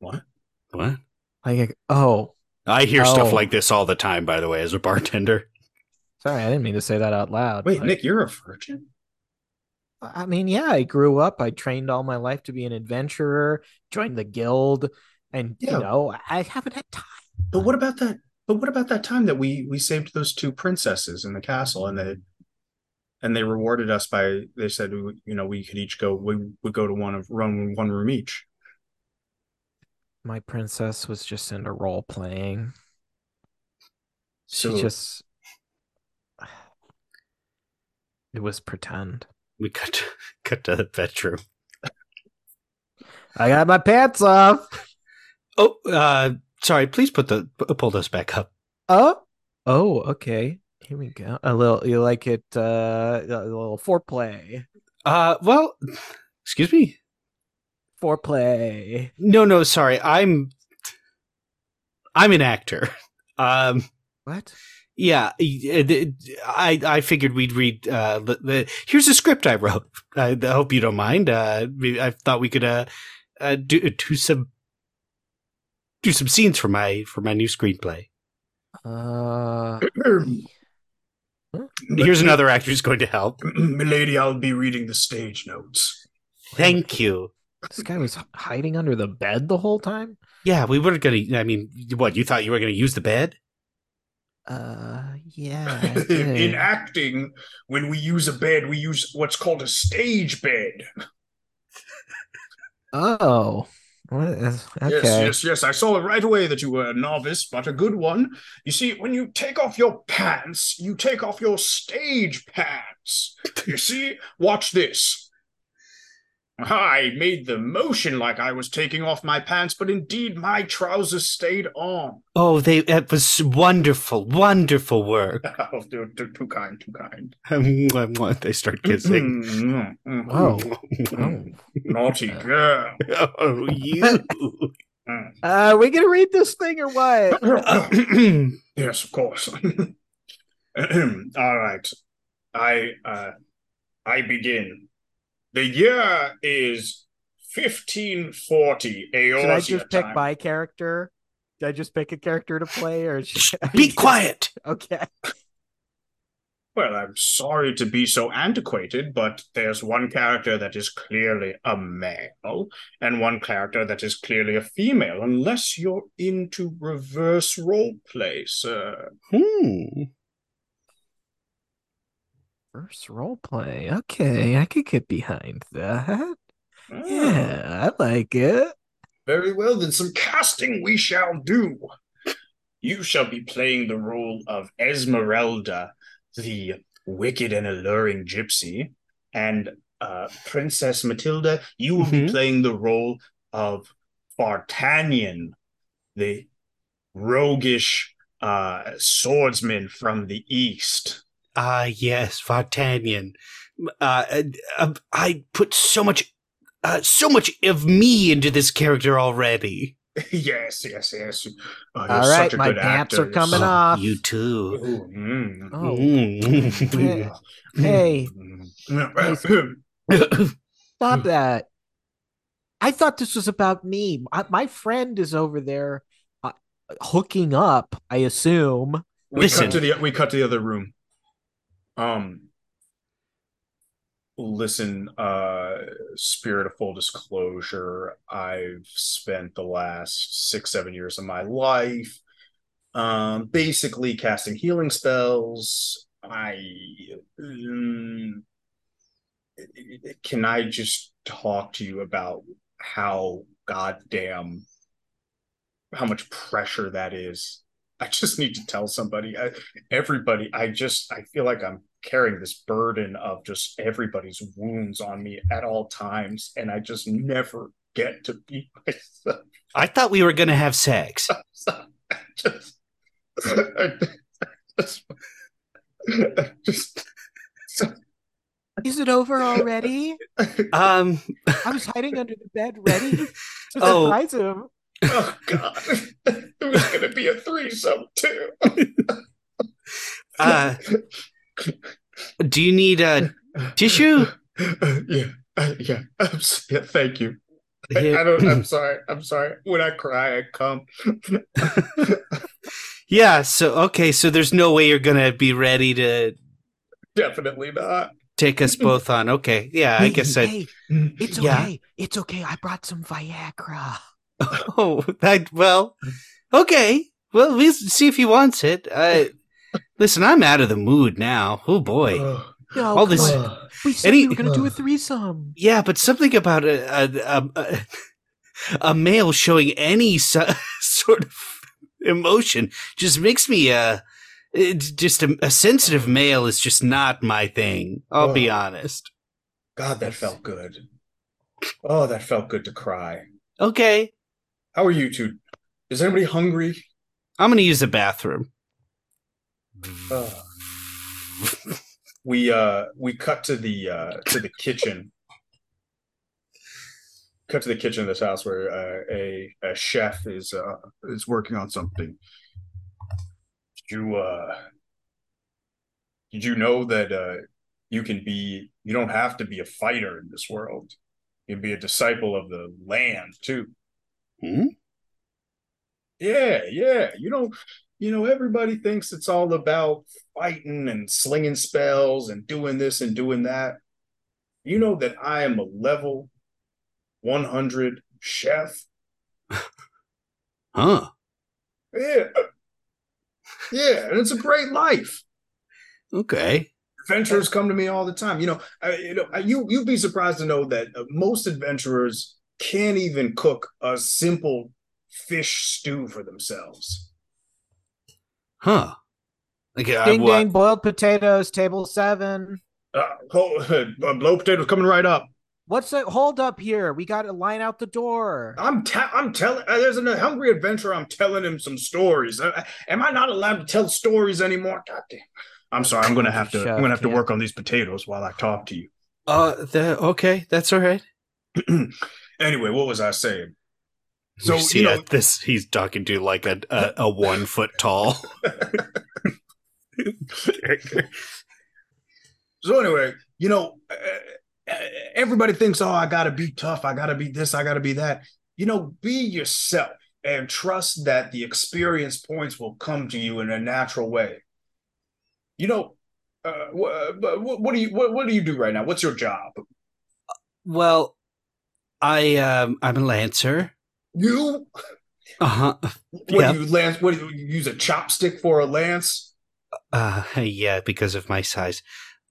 What? What? Like, oh, I hear stuff Oh. like this all the time. By the way, as a bartender. Sorry, I didn't mean to say that out loud. Wait, Nick, you're a virgin? I mean, yeah, I grew up. I trained all my life to be an adventurer, joined the guild, and Yeah. you know, I haven't had time. But what about that? But what about that time that we we saved those two princesses in the castle, and they and they rewarded us by they said you know we could each go we would go to one of run one room each. My princess was just into role playing. She just it was pretend. We cut to, [LAUGHS] cut to the bedroom. I got my pants off. Oh, uh, sorry. Please put the pull those back up. Oh, oh, okay. Here we go. A little, you like it? Uh, a little foreplay. Uh, well, excuse me. Foreplay. No, no, sorry. I'm I'm an actor. Um, What? Yeah, I I figured we'd read. Uh, the, the here's a script I wrote. [LAUGHS] I, I hope you don't mind. Uh, I thought we could uh, uh do do some do some scenes for my for my new screenplay. Uh, [CLEARS THROAT] Here's another actor who's going to help. [CLEARS THROAT] Milady, I'll be reading the stage notes. Thank you. this guy was hiding under the bed the whole time. Yeah, we were gonna. I mean, what you thought you were gonna use the bed? Uh, [LAUGHS] yeah. In acting, when we use a bed, we use what's called a stage bed. oh, is, okay. Yes, yes, yes. I saw it right away that you were a novice, but a good one. You see, when you take off your pants, you take off your stage pants. You see? Watch this. I made the motion like I was taking off my pants, but indeed my trousers stayed on. Oh, they it was wonderful, wonderful work. [LAUGHS] Oh, too, too, too kind, too kind. [LAUGHS] they start kissing. Mm, mm, mm. Oh. [LAUGHS] Oh. Naughty girl. oh, you. Mm. Uh, we gonna read this thing or what? [COUGHS] yes, of course. [COUGHS] All right. I uh I begin. The year is 1540 Eorzea Should I just pick my character? Did I just pick a character to play, or Be quiet. [LAUGHS] Okay. Well, I'm sorry to be so antiquated, but there's one character that is clearly a male and one character that is clearly a female, unless you're into reverse role play, sir. Hmm. First role play. Okay, I could get behind that. Ah, Yeah, I like it. Very well, then some casting we shall do. You shall be playing the role of Esmeralda, the wicked and alluring gypsy, and uh, Princess Matilda, you will be Mhm. playing the role of Bartanian, the roguish uh, swordsman from the east. Ah, yes, Vartanian. Uh, uh, I put so much, uh, so much of me into this character already. [LAUGHS] yes, yes, yes. Oh, you're All right, my pants actor. are coming You're off. You too. Ooh, mm. Oh, Mm. hey, [LAUGHS] Mm. [LAUGHS] stop that. I thought this was about me. I, my friend is over there uh, hooking up, I assume. we Listen. cut to the we cut to the other room. Um listen, uh spirit of full disclosure, I've spent the last six, seven years of my life um basically casting healing spells. I um, can I just talk to you about how goddamn how much pressure that is? I just need to tell somebody, I, everybody. I just I feel like I'm carrying this burden of just everybody's wounds on me at all times, and I just never get to be [LAUGHS] myself. I thought we were gonna have sex. [LAUGHS] I just, I just, I just, Is it over already? Um. I was hiding under the bed ready to [LAUGHS] Oh. surprise him. oh god, it was gonna be a threesome too. Uh. Do you need a tissue? [LAUGHS] yeah, uh, yeah, [LAUGHS] I'm yeah. Thank you. I, Here- I don't. I'm [CLEARS THROAT] sorry. I'm sorry. When I cry, I come. [LAUGHS] yeah. So okay. So there's no way you're gonna be ready to Definitely not. take us both on. Okay. Yeah. I guess I. Hey, it's Yeah. okay. It's okay. I brought some Viagra. Oh, that well. Okay. Well, we'll see if he wants it. Uh, listen, I'm out of the mood now. Oh boy. Ugh. No, All this- on. We said Any- we were gonna do a threesome. Yeah, but something about a a, a, a, a male showing any so, [LAUGHS] sort of emotion just makes me uh just a, a sensitive male is just not my thing. I'll be honest. God, that felt good. Oh, that felt good to cry. Okay, How are you two? Is anybody hungry? I'm gonna use the bathroom. Ugh. [LAUGHS] we uh we cut to the uh to the kitchen cut to the kitchen of this house where uh, a a chef is uh, is working on something. Did you uh, did you know that uh, you can be you don't have to be a fighter in this world. You can be a disciple of the land too. Hmm? Yeah, yeah. You know, you know, everybody thinks it's all about fighting and slinging spells and doing this and doing that. You know that I am a level 100 chef. [LAUGHS] Huh. Yeah. Yeah, and it's a great life. Okay. Adventurers come to me all the time. You know, I, you know, you you'd be surprised to know that uh, most adventurers can't even cook a simple fish stew for themselves. Huh. Like, uh, Ding what- ding, boiled potatoes, table seven. Uh, hold, [LAUGHS] uh, blow potatoes coming right up. What's the hold up here? We got to line out the door. I'm ta- I'm telling. Uh, there's a hungry adventurer. I'm telling him some stories. Uh, am I not allowed to tell stories anymore? God damn. I'm sorry. I'm gonna have to. I'm gonna have to work on these potatoes while I talk to you. Uh, the, okay, that's all right. [CLEARS THROAT] anyway, what was I saying? So So, you see you know- this he's talking to like a a, a one foot tall. [LAUGHS] So anyway, you know, uh, uh, everybody thinks, "Oh, I gotta be tough. I gotta be this. I gotta be that." You know, be yourself and trust that the experience points will come to you in a natural way. You know, uh, what, what, what do you what, what do you do right now? What's your job? Well, I um I'm a lancer. You Uh huh. what Yeah. do you lance? What do you, you use a chopstick for a lance? Uh yeah, because of my size.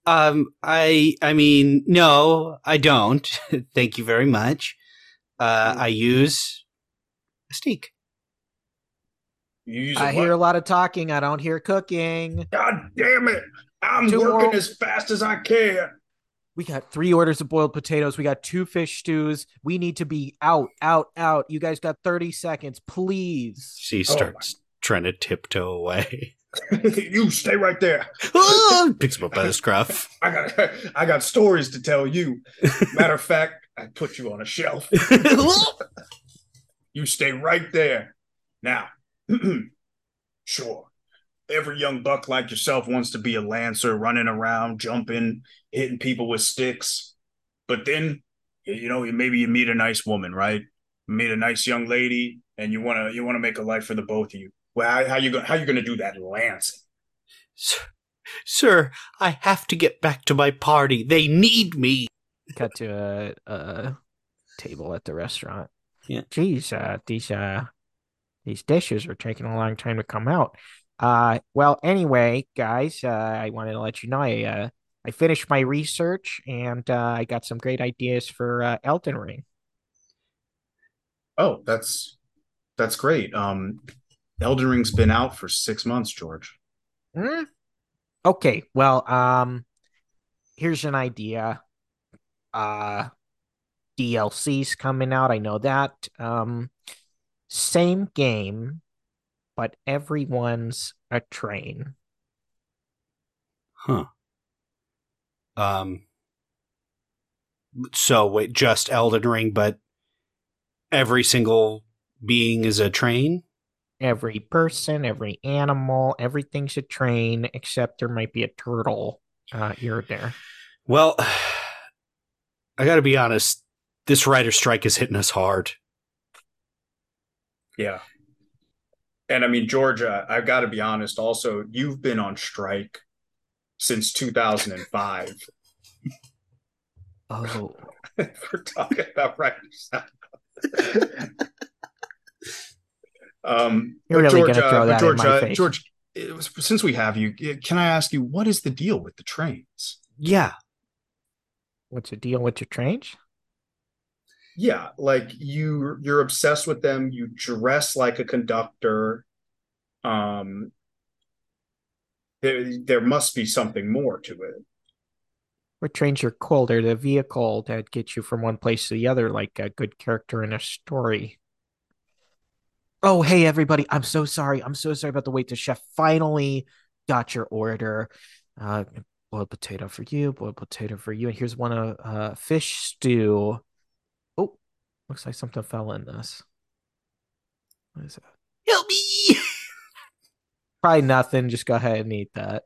Um I I mean, no, I don't. [LAUGHS] Thank you very much. Uh I use a steak. You use a I what? hear a lot of talking. I don't hear cooking. God damn it! I'm Two working more- as fast as I can. We got three orders of boiled potatoes. We got two fish stews. We need to be out, out, out. You guys got 30 seconds, please. She Oh, starts trying to tiptoe away. [LAUGHS] you stay right there. [LAUGHS] Ah! Picks him up by the scruff. [LAUGHS] I got I got stories to tell you. Matter of fact, I put you on a shelf. You stay right there. Now, [CLEARS THROAT] sure. Every young buck like yourself wants to be a lancer, running around, jumping, hitting people with sticks. But then, you know, maybe you meet a nice woman, right? You meet a nice young lady, and you wanna you wanna make a life for the both of you. Well, how, how you gonna how you gonna do that lancing? Sir, sir, I have to get back to my party. They need me. Cut to a, a table at the restaurant. Yeah. Geez, uh, these uh, these dishes are taking a long time to come out. Uh, well, anyway, guys, uh, I wanted to let you know I uh, I finished my research and uh, I got some great ideas for uh, Elden Ring. Oh, that's that's great. Um, Elden Ring's been out for six months, George. Hmm? Okay, well, um, here's an idea. Uh, DLC's coming out. I know that. Um, same game, but everyone's a train. Huh. Um. So wait, just Elden Ring, but every single being is a train. Every person, every animal, everything's a train, except there might be a turtle uh, here or there. Well, [SIGHS] I got to be honest. This writer strike is hitting us hard. Yeah. And I mean, Georgia, I've got to be honest, also, you've been on strike since 2005. [LAUGHS] Oh, [LAUGHS] We're talking about writers. [LAUGHS] um, You're really gonna George, uh, throw that in George, my face. George, it was- since we have you, uh, can I ask you what is the deal with the trains? Yeah. what's the deal with your trains? Yeah, like you you're obsessed with them, you dress like a conductor. Um there there must be something more to it. what trains are cool. They're the vehicle that gets you from one place to the other, like a good character in a story. Oh, hey, everybody. I'm so sorry. I'm so sorry about the wait. The chef finally got your order. Uh, boiled potato for you, boiled potato for you. And here's one of uh, fish stew. Oh, Looks like something fell in this. What is it? Help me! [LAUGHS] Probably nothing. Just go ahead and eat that.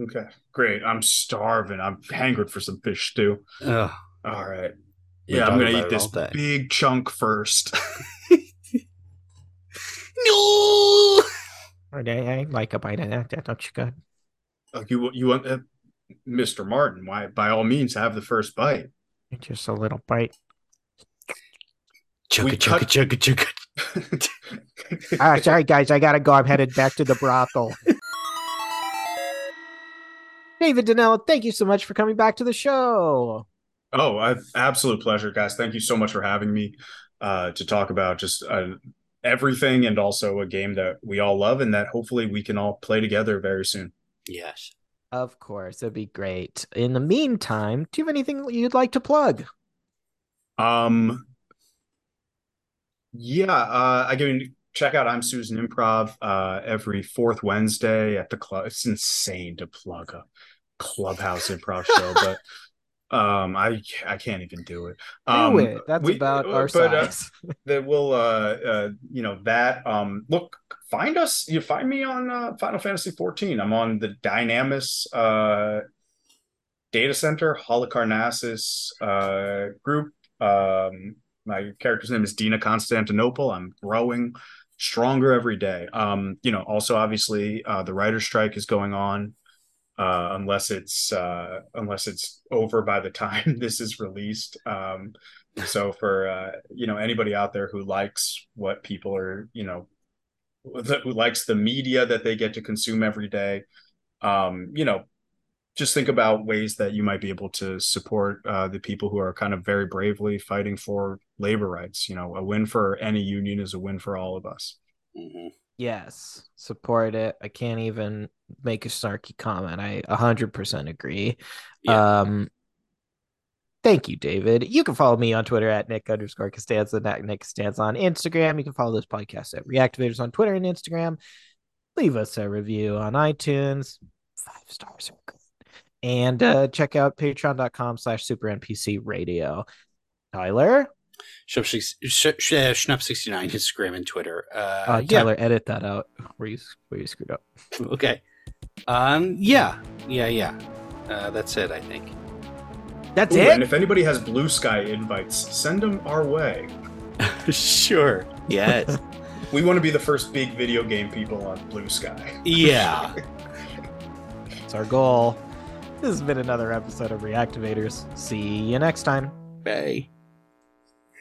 Okay, great. I'm starving. I'm hangered for some fish stew. Ugh. All right. We Yeah, I'm gonna eat this day. big chunk first. [LAUGHS] [LAUGHS] No! All right, I, I like a bite of that. Don't you go? Uh, you you want uh, Mr. Martin? Why? By all means, have the first bite. Just a little bite. Chugga, We chugga, cut- chugga, chugga. [LAUGHS] Ah, sorry guys, I gotta go. I'm headed back to the brothel. David Donnella, thank you so much for coming back to the show. Oh, I, absolute pleasure, guys. Thank you so much for having me uh, to talk about just uh, everything and also a game that we all love and that hopefully we can all play together very soon. Yes. Of course, it'd be great. In the meantime, do you have anything you'd like to plug? Um, yeah, uh, I mean, check out I'm Susan Improv uh, every fourth Wednesday at the club. It's insane to plug a clubhouse improv show, [LAUGHS] but um, I I can't even do it. Do Um, it. That's we- about our but, uh, size. [LAUGHS] that will uh uh you know that um look find us you find me on uh, final fantasy 14 i'm on the dynamis uh data center Halicarnassus uh group um my character's name is dina constantinople. I'm growing stronger every day. Um you know also obviously uh the writer's strike is going on uh unless it's uh unless it's over by the [LAUGHS] time this is released. Um so for uh, you know anybody out there who likes what people are you know who likes the media that they get to consume every day, um, you know, just think about ways that you might be able to support uh, the people who are kind of very bravely fighting for labor rights. You know, a win for any union is a win for all of us. Mhm. Yes, support it. I can't even make a snarky comment. I 100% agree. Yeah. Um, thank you, David. You can follow me on Twitter at Nick underscore Costanza, at Nick Costanza on Instagram. You can follow this podcast at Reactivators on Twitter and Instagram. Leave us a review on iTunes. Five stars are good. And uh, check out patreon.com slash super NPC radio. Tyler, Schnupp six- Sch- Sch- uh, Schnupp sixty nine Instagram and Twitter. Uh, uh, yeah. Tyler, edit that out where you where you screwed up. [LAUGHS] Okay. Um. Yeah. Yeah. Yeah. Uh, that's it. I think. That's Ooh, it. and if anybody has blue sky invites, send them our way. [LAUGHS] sure. Yes. [LAUGHS] We want to be the first big video game people on Blue Sky. yeah. it's our goal. This has been another episode of Reactivators. See you next time. Bye.